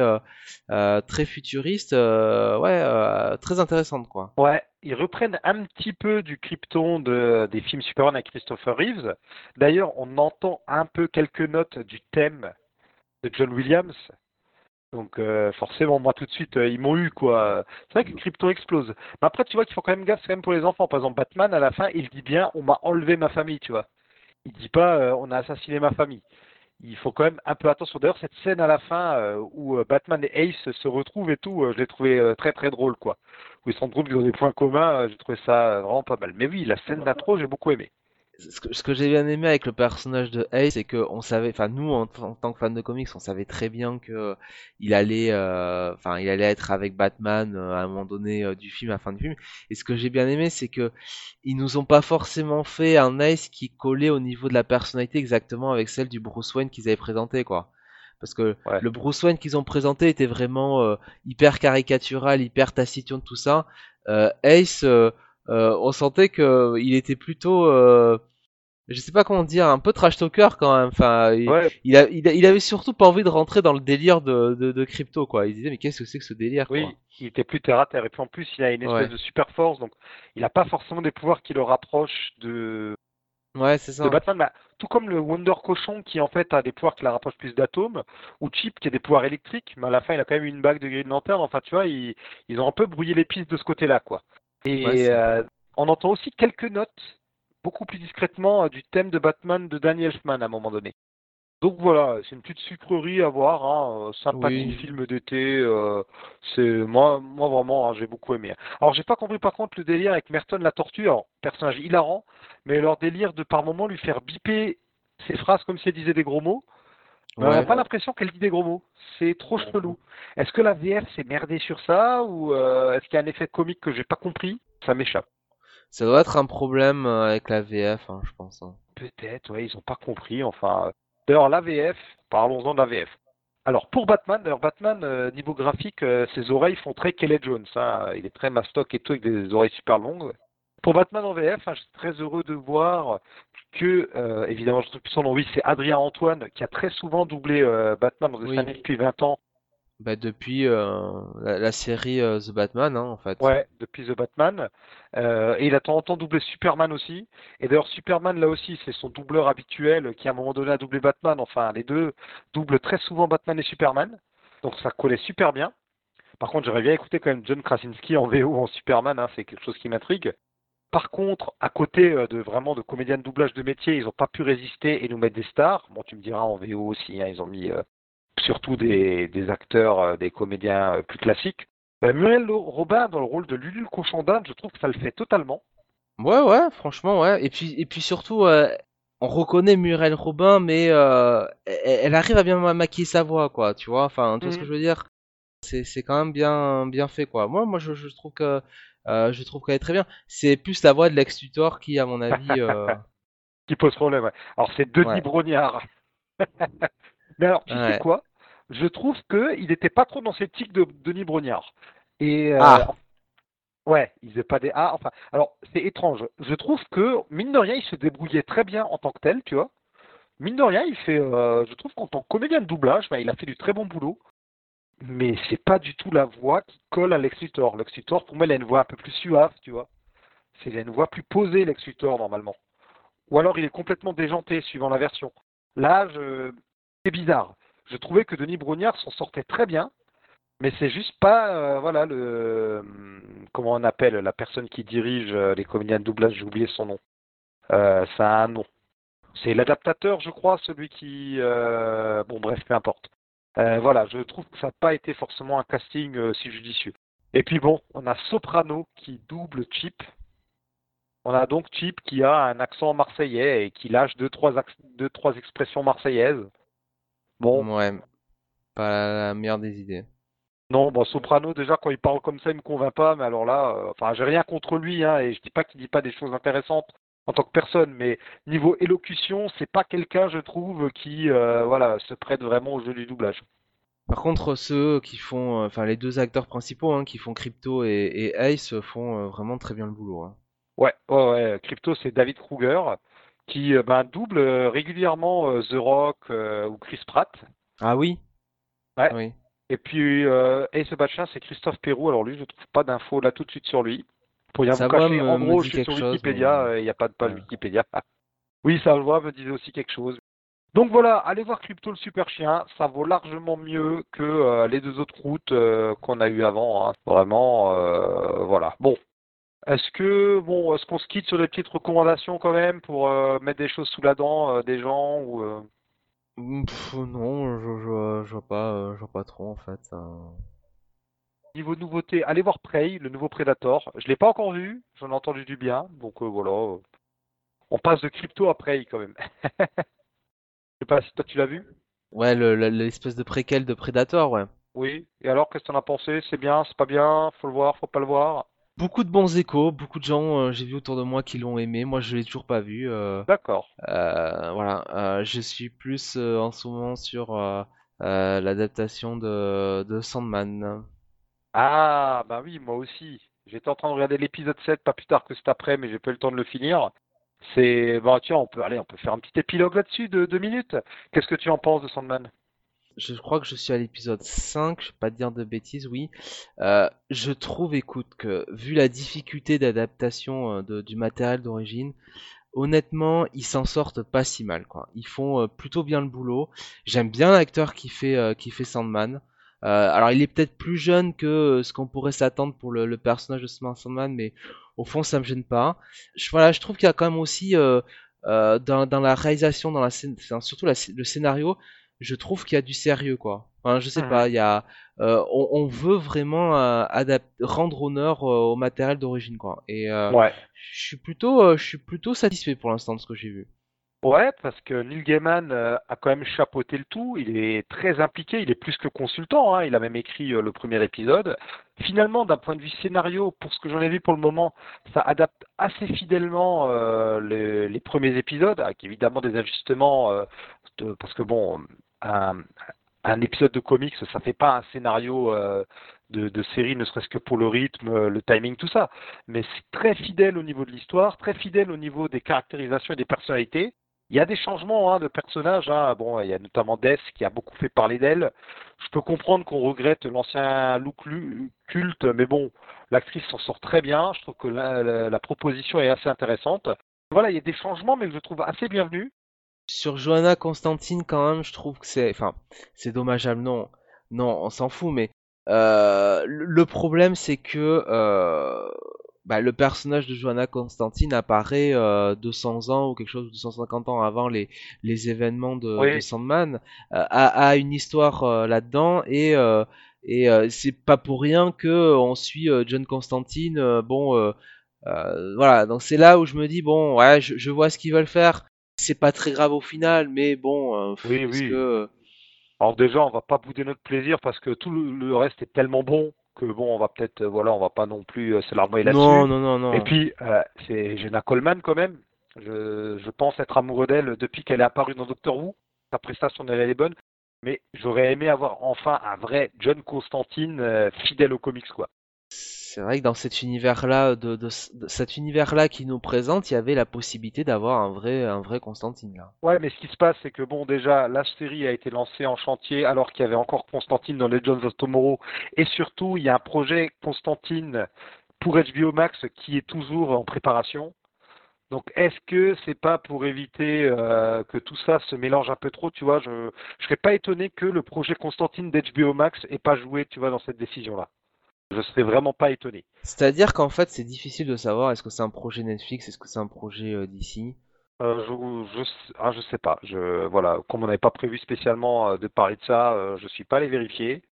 S5: très futuriste, ouais, très intéressante, quoi.
S4: Ouais, ils reprennent un petit peu du Krypton de, des films Superman avec Christopher Reeves. D'ailleurs, on entend un peu quelques notes du thème de John Williams. Donc euh, forcément, moi tout de suite, euh, ils m'ont eu quoi. C'est vrai que Crypto explose. Mais après, tu vois qu'il faut quand même gaffe quand même pour les enfants. Par exemple, Batman à la fin, il dit bien, on m'a enlevé ma famille, tu vois. Il dit pas, euh, on a assassiné ma famille. Il faut quand même un peu attention. D'ailleurs, cette scène à la fin où Batman et Ace se retrouvent et tout, je l'ai trouvé très très drôle quoi. Où ils se retrouvent, ils ont des points communs. j'ai trouvé ça vraiment pas mal. Mais oui, la scène d'intro, j'ai beaucoup aimé
S5: ce que, j'ai bien aimé avec le personnage de Ace, c'est que on savait, enfin nous en, tant que fans de comics, on savait très bien que il allait, euh, enfin il allait être avec Batman euh, à un moment donné euh, du film, à la fin du film. Et ce que j'ai bien aimé, c'est que ils nous ont pas forcément fait un Ace qui collait au niveau de la personnalité exactement avec celle du Bruce Wayne qu'ils avaient présenté, quoi. Parce que le Bruce Wayne qu'ils ont présenté était vraiment hyper caricatural, hyper taciturne, tout ça. Ace euh, on sentait que euh, il était plutôt euh, je sais pas comment dire, un peu trash talker quand même. Enfin, il, il, avait surtout pas envie de rentrer dans le délire de, de, crypto, quoi. Il disait, mais qu'est-ce que c'est que ce délire,
S4: Oui, il était plus terre à terre. Et puis en plus, il a une espèce de super force, donc il a pas forcément des pouvoirs qui le rapprochent de.
S5: Ouais, c'est ça.
S4: De Batman, bah, tout comme le Wonder Cochon qui en fait a des pouvoirs qui la rapprochent plus d'atomes, ou Chip qui a des pouvoirs électriques, mais à la fin il a quand même une bague de Green Lantern. Enfin, tu vois, ils, ils ont un peu brouillé les pistes de ce côté-là, quoi. Et euh, on entend aussi quelques notes, beaucoup plus discrètement, euh, du thème de Batman de Daniel Elfman à un moment donné. Donc voilà, c'est une petite sucrerie à voir, hein, euh, sympathique film d'été. c'est moi, moi vraiment, hein, j'ai beaucoup aimé. Alors j'ai pas compris par contre le délire avec Merton la tortue, alors personnage hilarant, mais leur délire de par moment lui faire biper ses phrases comme si elle disait des gros mots. On n'a pas l'impression qu'elle dit des gros mots. C'est trop chelou. Est-ce que la VF s'est merdée sur ça ou est-ce qu'il y a un effet comique que j'ai pas compris? Ça m'échappe.
S5: Ça doit être un problème euh, avec la VF, hein, je pense. Hein.
S4: Peut-être, ouais, ils ont pas compris. Enfin, d'ailleurs, la VF, parlons-en de la VF. Alors pour Batman, d'ailleurs Batman euh, niveau graphique, euh, ses oreilles font très Kelly Jones. Hein. Il est très mastoc et tout avec des oreilles super longues. Pour Batman en VF, hein, je suis très heureux de voir que, évidemment, je trouve plus son nom, oui, c'est Adrien Antoine qui a très souvent doublé Batman dans oui. depuis 20 ans
S5: bah, depuis euh, la, série euh, The Batman, hein, en fait.
S4: Ouais, depuis The Batman. Euh, et il a de temps en temps doublé Superman aussi. Et d'ailleurs, Superman, là aussi, c'est son doubleur habituel qui, à un moment donné, a doublé Batman. Enfin, les deux doublent très souvent Batman et Superman. Donc ça collait super bien. Par contre, j'aurais bien écouté quand même John Krasinski en VO en Superman. Hein, c'est quelque chose qui m'intrigue. Par contre, à côté de vraiment de comédiens de doublage de métier, ils n'ont pas pu résister et nous mettre des stars. Bon, tu me diras en VO aussi, hein, ils ont mis surtout des, acteurs, euh, des comédiens euh, plus classiques. Euh, Muriel Robin dans le rôle de Lulu le cochon d'Inde, je trouve que ça le fait totalement.
S5: Ouais, ouais, franchement, ouais. Et puis, et puis surtout, on reconnaît Muriel Robin, mais elle, arrive à bien maquiller sa voix, quoi. Tu vois, enfin, tout ce que mhm. je veux dire? c'est quand même bien bien fait quoi. Moi moi je, je trouve que euh, je trouve qu'elle est très bien. C'est plus la voix de Lex Luthor qui à mon avis euh,
S4: qui pose problème. Ouais. Alors c'est Denis Brognard. Mais alors tu sais quoi? Je trouve que il n'était pas trop dans cette tic de Denis Brognard. Et euh,
S5: ah.
S4: Ouais, il faisait pas des ah enfin alors c'est étrange. Je trouve que mine de rien il se débrouillait très bien en tant que tel, tu vois. Mine de rien, il fait je trouve qu'en tant que comédien de doublage, bah, il a fait du très bon boulot mais c'est pas du tout la voix qui colle à Lex Luthor. Lex Luthor, pour moi, il a une voix un peu plus suave, tu vois. C'est une voix plus posée, Lex normalement. Ou alors il est complètement déjanté, suivant la version. Là, je... c'est bizarre. Je trouvais que Denis Brognard s'en sortait très bien, mais c'est juste pas, euh, voilà, le. Comment on appelle la personne qui dirige euh, les comédiens de doublage, j'ai oublié son nom. Euh, ça a un nom. C'est l'adaptateur, je crois, celui qui. Bon, bref, peu importe. Euh, voilà, je trouve que ça n'a pas été forcément un casting euh, si judicieux. Et puis bon, on a Soprano qui double Chip. On a donc Chip qui a un accent marseillais et qui lâche deux trois, deux, trois expressions marseillaises.
S5: Bon. Ouais, pas la meilleure des idées.
S4: Non, bon, Soprano, déjà, quand il parle comme ça, il me convainc pas, mais alors là, euh, enfin, j'ai rien contre lui, hein, et je dis pas qu'il dit pas des choses intéressantes, en tant que personne, mais niveau élocution, c'est pas quelqu'un, je trouve, qui euh, voilà se prête vraiment au jeu du doublage.
S5: Par contre, ceux qui font, euh, enfin les deux acteurs principaux, hein, qui font Crypto et, Ace, font euh, vraiment très bien le boulot. Hein.
S4: Ouais, ouais, ouais. Crypto, c'est David Kruger, qui ben, double régulièrement The Rock ou Chris Pratt.
S5: Ah oui?
S4: Ouais. Oui. Et puis Ace Bachin, c'est Christophe Perrou. Alors lui, je trouve pas d'infos là tout de suite sur lui. Pour rien vous cacher, en gros, je suis sur Wikipédia, euh, il n'y a pas de page Wikipédia. oui, ça voit me disait aussi quelque chose. Donc voilà, allez voir Crypto le super chien, ça vaut largement mieux que euh, les deux autres routes euh, qu'on a eu avant. Hein. Vraiment, voilà. Bon, est-ce que bon, est-ce qu'on se quitte sur des petites recommandations quand même pour mettre des choses sous la dent des gens ou
S5: Non, je, je, je, vois pas, je vois pas trop en fait.
S4: Niveau nouveauté, allez voir Prey, le nouveau Predator. Je l'ai pas encore vu, j'en ai entendu du bien, donc euh, voilà. On passe de crypto à Prey quand même. Je sais pas si toi tu l'as vu.
S5: Ouais, l'espèce de préquel de Predator, ouais.
S4: Oui. Et alors, qu'est-ce que t'en as pensé? C'est bien, c'est pas bien? Faut le voir, faut pas le voir?
S5: Beaucoup de bons échos, beaucoup de gens, euh, j'ai vu autour de moi qui l'ont aimé. Moi, je l'ai toujours pas vu.
S4: Euh, D'accord.
S5: voilà, je suis plus en ce moment sur l'adaptation de, de Sandman.
S4: Ah, bah oui, moi aussi. J'étais en train de regarder l'épisode 7 pas plus tard que cet après, mais j'ai pas eu le temps de le finir. C'est. Bon, tiens, on peut aller, on peut faire un petit épilogue là-dessus de deux minutes. Qu'est-ce que tu en penses de Sandman?
S5: Je crois que je suis à l'épisode 5, je vais pas te dire de bêtises, oui. Euh, je trouve, écoute, que vu la difficulté d'adaptation euh, du matériel d'origine, honnêtement, ils s'en sortent pas si mal, quoi. Ils font euh, plutôt bien le boulot. J'aime bien l'acteur qui fait qui fait Sandman. Euh, alors il est peut-être plus jeune que euh, ce qu'on pourrait s'attendre pour le, personnage de Sandman, mais au fond ça me gêne pas. Je, voilà, je trouve qu'il y a quand même aussi euh, dans, la réalisation, dans la surtout le scénario, je trouve qu'il y a du sérieux quoi. Enfin, je sais pas, il y a, on, veut vraiment rendre honneur au matériel d'origine quoi. Et
S4: ouais.
S5: je suis plutôt, je suis plutôt satisfait pour l'instant de ce que j'ai vu.
S4: Ouais, parce que Neil Gaiman euh, a quand même chapeauté le tout. Il est très impliqué. Il est plus que consultant. Hein. Il a même écrit euh, le premier épisode. Finalement, d'un point de vue scénario, pour ce que j'en ai vu pour le moment, ça adapte assez fidèlement euh, les, premiers épisodes, avec évidemment des ajustements, parce que bon, un, épisode de comics, ça fait pas un scénario de, de, série, ne serait-ce que pour le rythme, le timing, tout ça. Mais c'est très fidèle au niveau de l'histoire, très fidèle au niveau des caractérisations et des personnalités. Il y a des changements hein, de personnages. Hein. Bon, il y a notamment Death qui a beaucoup fait parler d'elle. Je peux comprendre qu'on regrette l'ancien look culte, mais bon, l'actrice s'en sort très bien. Je trouve que la, proposition est assez intéressante. Voilà, il y a des changements, mais je trouve assez bienvenus.
S5: Sur Johanna Constantine, quand même, je trouve que c'est, enfin, c'est dommageable. Non, non, on s'en fout, mais euh, le problème, c'est que euh, bah, le personnage de Joanna Constantine apparaît 200 euh, ans ou quelque chose, 250 ans avant les, les événements de, Sandman, euh, a, une histoire euh, là-dedans et et c'est pas pour rien que on suit John Constantine. bon, voilà, donc c'est là où je me dis bon, ouais, je, vois ce qu'ils veulent faire. C'est pas très grave au final, mais bon,
S4: oui, oui.
S5: que
S4: Alors déjà, on va pas bouder notre plaisir parce que tout le, reste est tellement bon que bon, on va peut-être, voilà, on va pas non plus c'est l'armoire là-dessus.
S5: Non, non, non, non.
S4: Et puis, c'est Jenna Coleman quand même. Je, je pense être amoureux d'elle depuis qu'elle est apparue dans Doctor Who. Sa prestation, elle est bonne mais j'aurais aimé avoir enfin un vrai John Constantine euh, fidèle aux comics, quoi.
S5: C'est vrai que dans cet univers-là, de, cet univers-là qui nous présente, il y avait la possibilité d'avoir un vrai, un vrai Constantine là.
S4: Ouais, mais ce qui se passe, c'est que bon, déjà, la série a été lancée en chantier alors qu'il y avait encore Constantine dans Legends of Tomorrow, et surtout, il y a un projet Constantine pour HBO Max qui est toujours en préparation. Donc, est-ce que c'est pas pour éviter euh, que tout ça se mélange un peu trop, tu vois? Je serais pas étonné que le projet Constantine d'HBO Max ait pas joué, tu vois, dans cette décision-là. Je serais vraiment pas étonné.
S5: C'est-à-dire qu'en fait, c'est difficile de savoir est-ce que c'est un projet Netflix, est-ce que c'est un projet euh, DC
S4: euh, je, je, ah, je sais pas. Je, voilà, comme on n'avait pas prévu spécialement euh, de parler de ça, je suis pas allé vérifier.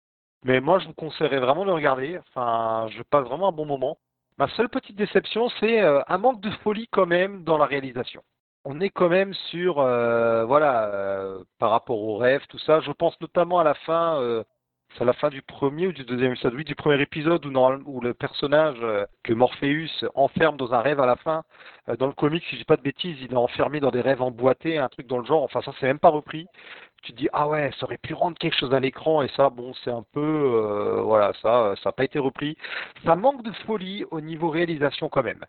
S4: Mais moi, je vous conseillerais vraiment de regarder. Enfin, je passe vraiment un bon moment. Ma seule petite déception, c'est euh, un manque de folie quand même dans la réalisation. On est quand même sur, euh, voilà, euh, par rapport aux rêves, tout ça. Je pense notamment à la fin, c'est à la fin du premier ou du deuxième épisode, oui, du premier épisode où, le personnage que Morpheus enferme dans un rêve à la fin. dans le comic, si je dis pas de bêtises, il est enfermé dans des rêves emboîtés, un truc dans le genre. Enfin, ça, c'est même pas repris. Tu te dis ah ouais ça aurait pu rendre quelque chose à l'écran et ça bon c'est un peu euh, voilà ça ça n'a pas été repris. Ça manque de folie au niveau réalisation quand même.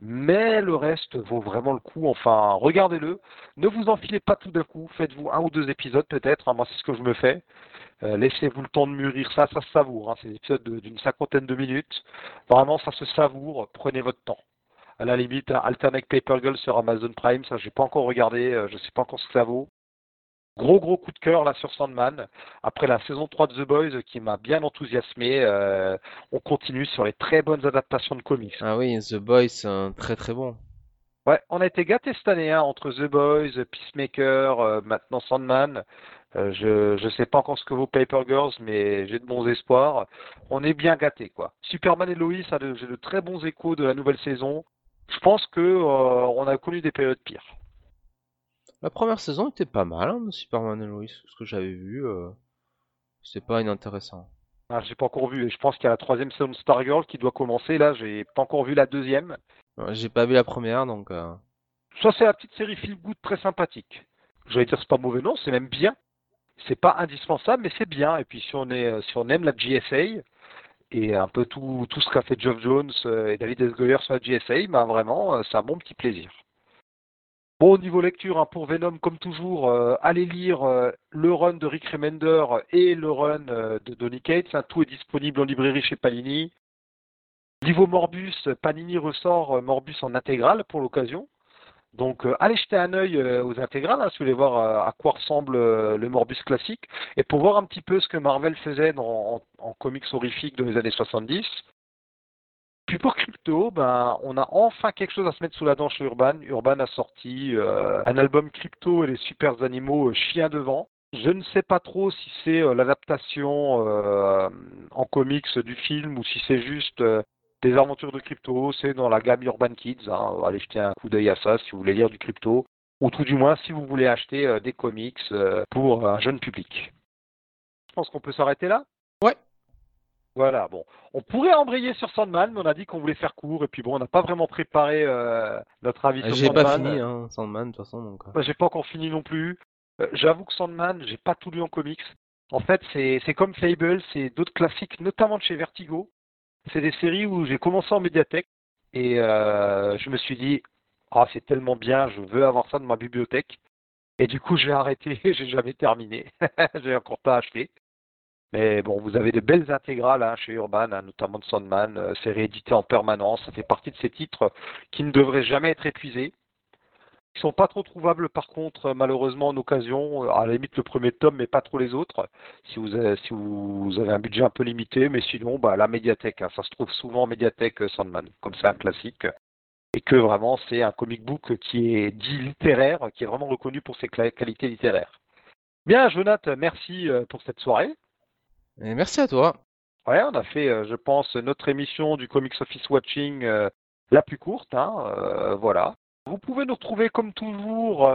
S4: Mais le reste vaut vraiment le coup. Enfin regardez-le. Ne vous enfilez pas tout d'un coup. Faites-vous un ou deux épisodes peut-être. Hein, moi c'est ce que je me fais. euh, laissez-vous le temps de mûrir ça ça se savoure hein, c'est des épisodes d'une cinquantaine de minutes vraiment ça se savoure prenez votre temps à la limite, Alternate Paper Girl sur Amazon Prime, ça j'ai pas encore regardé, euh, je sais pas encore ce que ça vaut. Gros gros coup de cœur là sur Sandman. Après la saison 3 de The Boys qui m'a bien enthousiasmé, euh, on continue sur les très bonnes adaptations de comics.
S5: Ah oui, The Boys, c'est très très bon.
S4: Ouais, on a été gâtés cette année hein, entre The Boys, Peacemaker, euh, maintenant Sandman. Euh, je ne sais pas encore ce que vaut Paper Girls, mais j'ai de bons espoirs. On est bien gâtés quoi. Superman et Lois, j'ai de très bons échos de la nouvelle saison. Je pense que on a connu des périodes pires.
S5: La première saison était pas mal hein, de Superman et Lois, ce que j'avais vu. Euh, c'est pas inintéressant.
S4: Ah, j'ai pas encore vu. Et je pense qu'il y a la troisième saison de Stargirl qui doit commencer. Là, j'ai pas encore vu la deuxième.
S5: J'ai pas vu la première, donc. Euh...
S4: Ça, c'est la petite série feel good très sympathique. J'allais dire c'est pas mauvais, non, c'est même bien. C'est pas indispensable, mais c'est bien. Et puis si on est, on aime la GSA et un peu tout, tout ce qu'a fait Geoff Jones euh, et David S. Goyer sur la GSA, ben vraiment, euh, c'est un bon petit plaisir. Bon, au niveau lecture, hein, pour Venom, comme toujours, euh, allez lire euh, le run de Rick Remender et le run euh, de Donny Cates. Hein, tout est disponible en librairie chez Panini. Niveau Morbus, Panini ressort Morbus en intégrale pour l'occasion. Donc allez jeter un œil aux intégrales hein, si vous voulez voir à quoi ressemble le Morbus classique et pour voir un petit peu ce que Marvel faisait en, comics horrifiques dans les années 70. Puis pour Crypto, ben, on a enfin quelque chose à se mettre sous la dent chez Urban. Urban a sorti euh, un album Crypto et les super animaux euh, chiens devant. Je ne sais pas trop si c'est euh, l'adaptation en comics du film ou si c'est juste des aventures de crypto. C'est dans la gamme Urban Kids. Hein. Allez jeter un coup d'œil à ça si vous voulez lire du crypto. Ou tout du moins si vous voulez acheter des comics pour un jeune public. Je pense qu'on peut s'arrêter là?
S5: Ouais.
S4: Voilà, bon. On pourrait embrayer sur Sandman, mais on a dit qu'on voulait faire court, et puis bon, on n'a pas vraiment préparé euh, notre avis sur
S5: Sandman. J'ai pas fini, hein, Sandman, de toute façon. Donc...
S4: Euh. Bah, j'ai pas encore fini non plus. Euh, j'avoue que Sandman, j'ai pas tout lu en comics. En fait, c'est comme Fable, c'est d'autres classiques, notamment de chez Vertigo. C'est des séries où j'ai commencé en médiathèque, et je me suis dit, ah, c'est tellement bien, je veux avoir ça dans ma bibliothèque. Et du coup, j'ai arrêté, j'ai jamais terminé. j'ai encore pas acheté. Mais bon, vous avez de belles intégrales hein, chez Urban, hein, notamment de Sandman. Euh, c'est réédité en permanence. Ça fait partie de ces titres qui ne devraient jamais être épuisés. Ils sont pas trop trouvables par contre, malheureusement, en occasion. À la limite le premier tome, mais pas trop les autres. Si vous avez, si vous avez un budget un peu limité, mais sinon, bah, la médiathèque. Hein, ça se trouve souvent en médiathèque euh, Sandman, comme c'est un classique. Et que vraiment, c'est un comic book qui est dit littéraire, qui est vraiment reconnu pour ses qualités littéraires. Bien, Jonathan, merci euh, pour cette soirée
S5: merci à toi.
S4: Ouais, on a fait, euh, je pense, notre émission du Comics Office Watching euh, la plus courte. Hein, euh, voilà. Vous pouvez nous retrouver comme toujours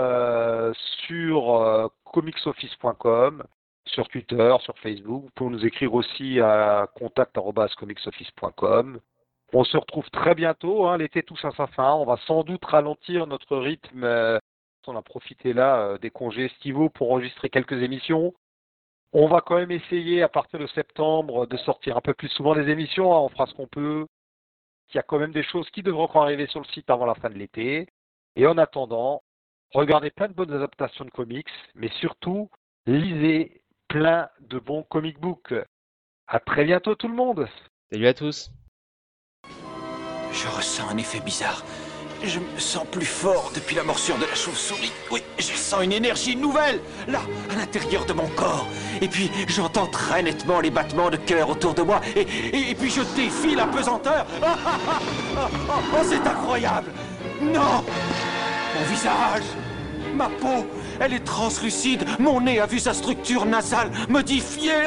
S4: sur comicsoffice.com. sur Twitter, sur Facebook. Vous pouvez nous écrire aussi à contact.comicsoffice.com. On se retrouve très bientôt, hein, l'été tout à sa fin. On va sans doute ralentir notre rythme. Euh, on a profité là euh, des congés estivaux pour enregistrer quelques émissions. On va quand même essayer à partir de septembre de sortir un peu plus souvent des émissions. Hein. on fera ce qu'on peut. Il y a quand même des choses qui devront encore arriver sur le site avant la fin de l'été. Et en attendant, regardez plein de bonnes adaptations de comics, mais surtout, lisez plein de bons comic books. À très bientôt tout le monde.
S5: Salut à tous.
S8: Je ressens un effet bizarre. Je me sens plus fort depuis la morsure de la chauve-souris. Oui, je sens une énergie nouvelle, là, à l'intérieur de mon corps. Et puis, j'entends très nettement les battements de cœur autour de moi. Et, et, puis, je défie la pesanteur. Ah, ah, ah, oh, c'est incroyable. Non Mon visage, ma peau, elle est translucide. Mon nez a vu sa structure nasale modifiée.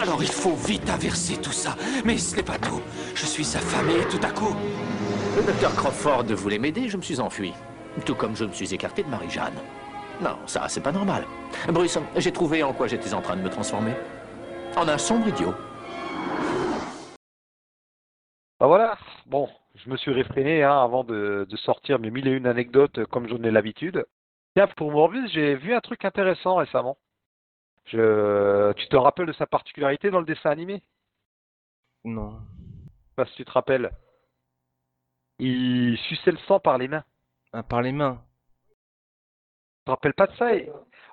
S8: Alors il faut vite inverser tout ça. Mais ce n'est pas tout. Je suis affamé tout à coup.
S9: Le docteur Crawford voulait m'aider, je me suis enfui. Tout comme je me suis écarté de Marie-Jeanne. Non, ça, c'est pas normal. Bruce, j'ai trouvé en quoi j'étais en train de me transformer. En un sombre idiot.
S4: Bah voilà, bon, je me suis réfréné hein, avant de, de, sortir mes mille et une anecdotes comme j'en ai l'habitude. Tiens, pour Morbus, j'ai vu un truc intéressant récemment. Je... Tu te rappelles de sa particularité dans le dessin animé?
S5: Non.
S4: Pas si tu te rappelles. Il suçait le sang par les mains.
S5: Ah, par les mains
S4: Tu te rappelles pas de ça?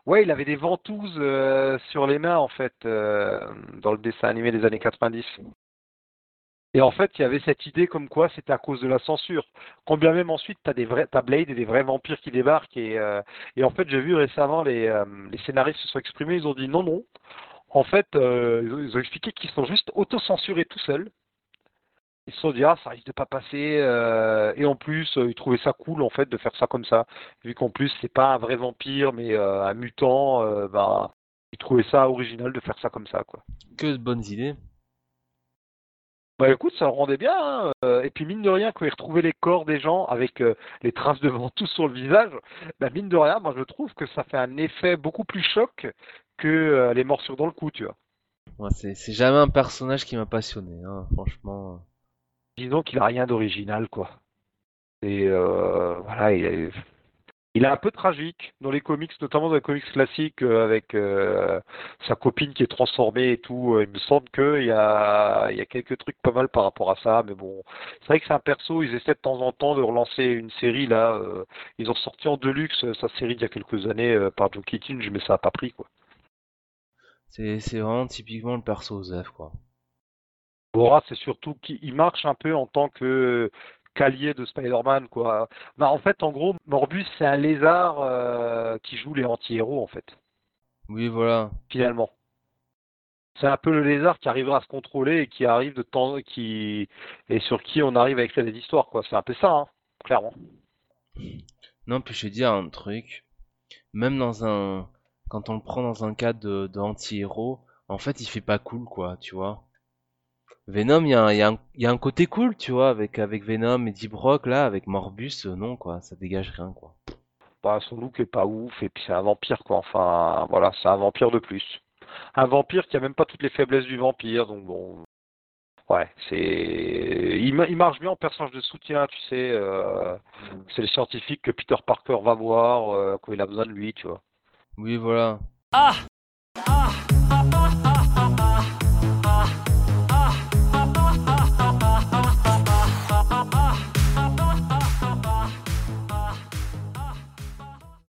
S4: Ouais, il avait des ventouses euh, sur les mains en fait, euh, dans le dessin animé des années 90. Et en fait, il y avait cette idée comme quoi c'était à cause de la censure. Combien même ensuite, tu as, des vrais, Blade et des vrais vampires qui débarquent. Et, euh, en fait, j'ai vu récemment les, euh, les scénaristes se sont exprimés, ils ont dit non, non. En fait, euh, ils, ont, expliqué qu'ils sont juste auto-censurés tout seuls. Ils se sont dit, ah, ça risque de pas passer. et en plus, ils trouvaient ça cool, en fait, de faire ça comme ça. Vu qu'en plus, c'est pas un vrai vampire, mais un mutant, bah, ils trouvaient ça original de faire ça comme ça, quoi.
S5: Que de bonnes idées.
S4: Bah écoute, ça rendait bien. Hein. Euh, et puis mine de rien, quand ils retrouvaient les corps des gens avec euh, les traces de ventouse sur le visage, bah mine de rien, moi je trouve que ça fait un effet beaucoup plus choc que euh, les morsures dans le cou, tu vois.
S5: Ouais, c'est jamais un personnage qui m'a passionné, hein, franchement.
S4: Disons qu'il a rien d'original, quoi. Et voilà, il est il est un peu tragique dans les comics, notamment dans les comics classiques euh, avec euh, sa copine qui est transformée et tout. Il me semble qu'il y a, il y a quelques trucs pas mal par rapport à ça, mais bon, c'est vrai que c'est un perso. Ils essaient de temps en temps de relancer une série là. Euh, ils ont sorti en deluxe sa série il y a quelques années par Joe Keatinge, mais ça n'a pas pris quoi.
S5: C'est, c'est vraiment typiquement le perso Zef quoi.
S4: Bora, c'est surtout qu'il marche un peu en tant que calier de Spider-Man, quoi. Bah, en fait, en gros, Morbus, c'est un lézard euh, qui joue les anti-héros, en fait.
S5: Oui, voilà.
S4: Finalement. C'est un peu le lézard qui arrivera à se contrôler et qui arrive de temps, qui et sur qui on arrive à écrire des histoires, quoi. C'est un peu ça, hein, clairement.
S5: Non, puis je vais dire un truc. Même dans un, quand on le prend dans un cadre d'anti-héros, en fait, il fait pas cool, quoi, tu vois. Venom, il y, a un côté cool, tu vois, avec, avec Venom et Deep Rock, là, avec Morbus, euh, non, quoi, ça dégage rien, quoi.
S4: Bah, son look est pas ouf, et puis c'est un vampire, quoi, enfin, voilà, c'est un vampire de plus. Un vampire qui a même pas toutes les faiblesses du vampire, donc bon. Ouais, c'est. Il, marche bien en personnage de soutien, tu sais. Euh, c'est le scientifique que Peter Parker va voir euh, quand il a besoin de lui, tu vois.
S5: Oui, voilà.
S8: Ah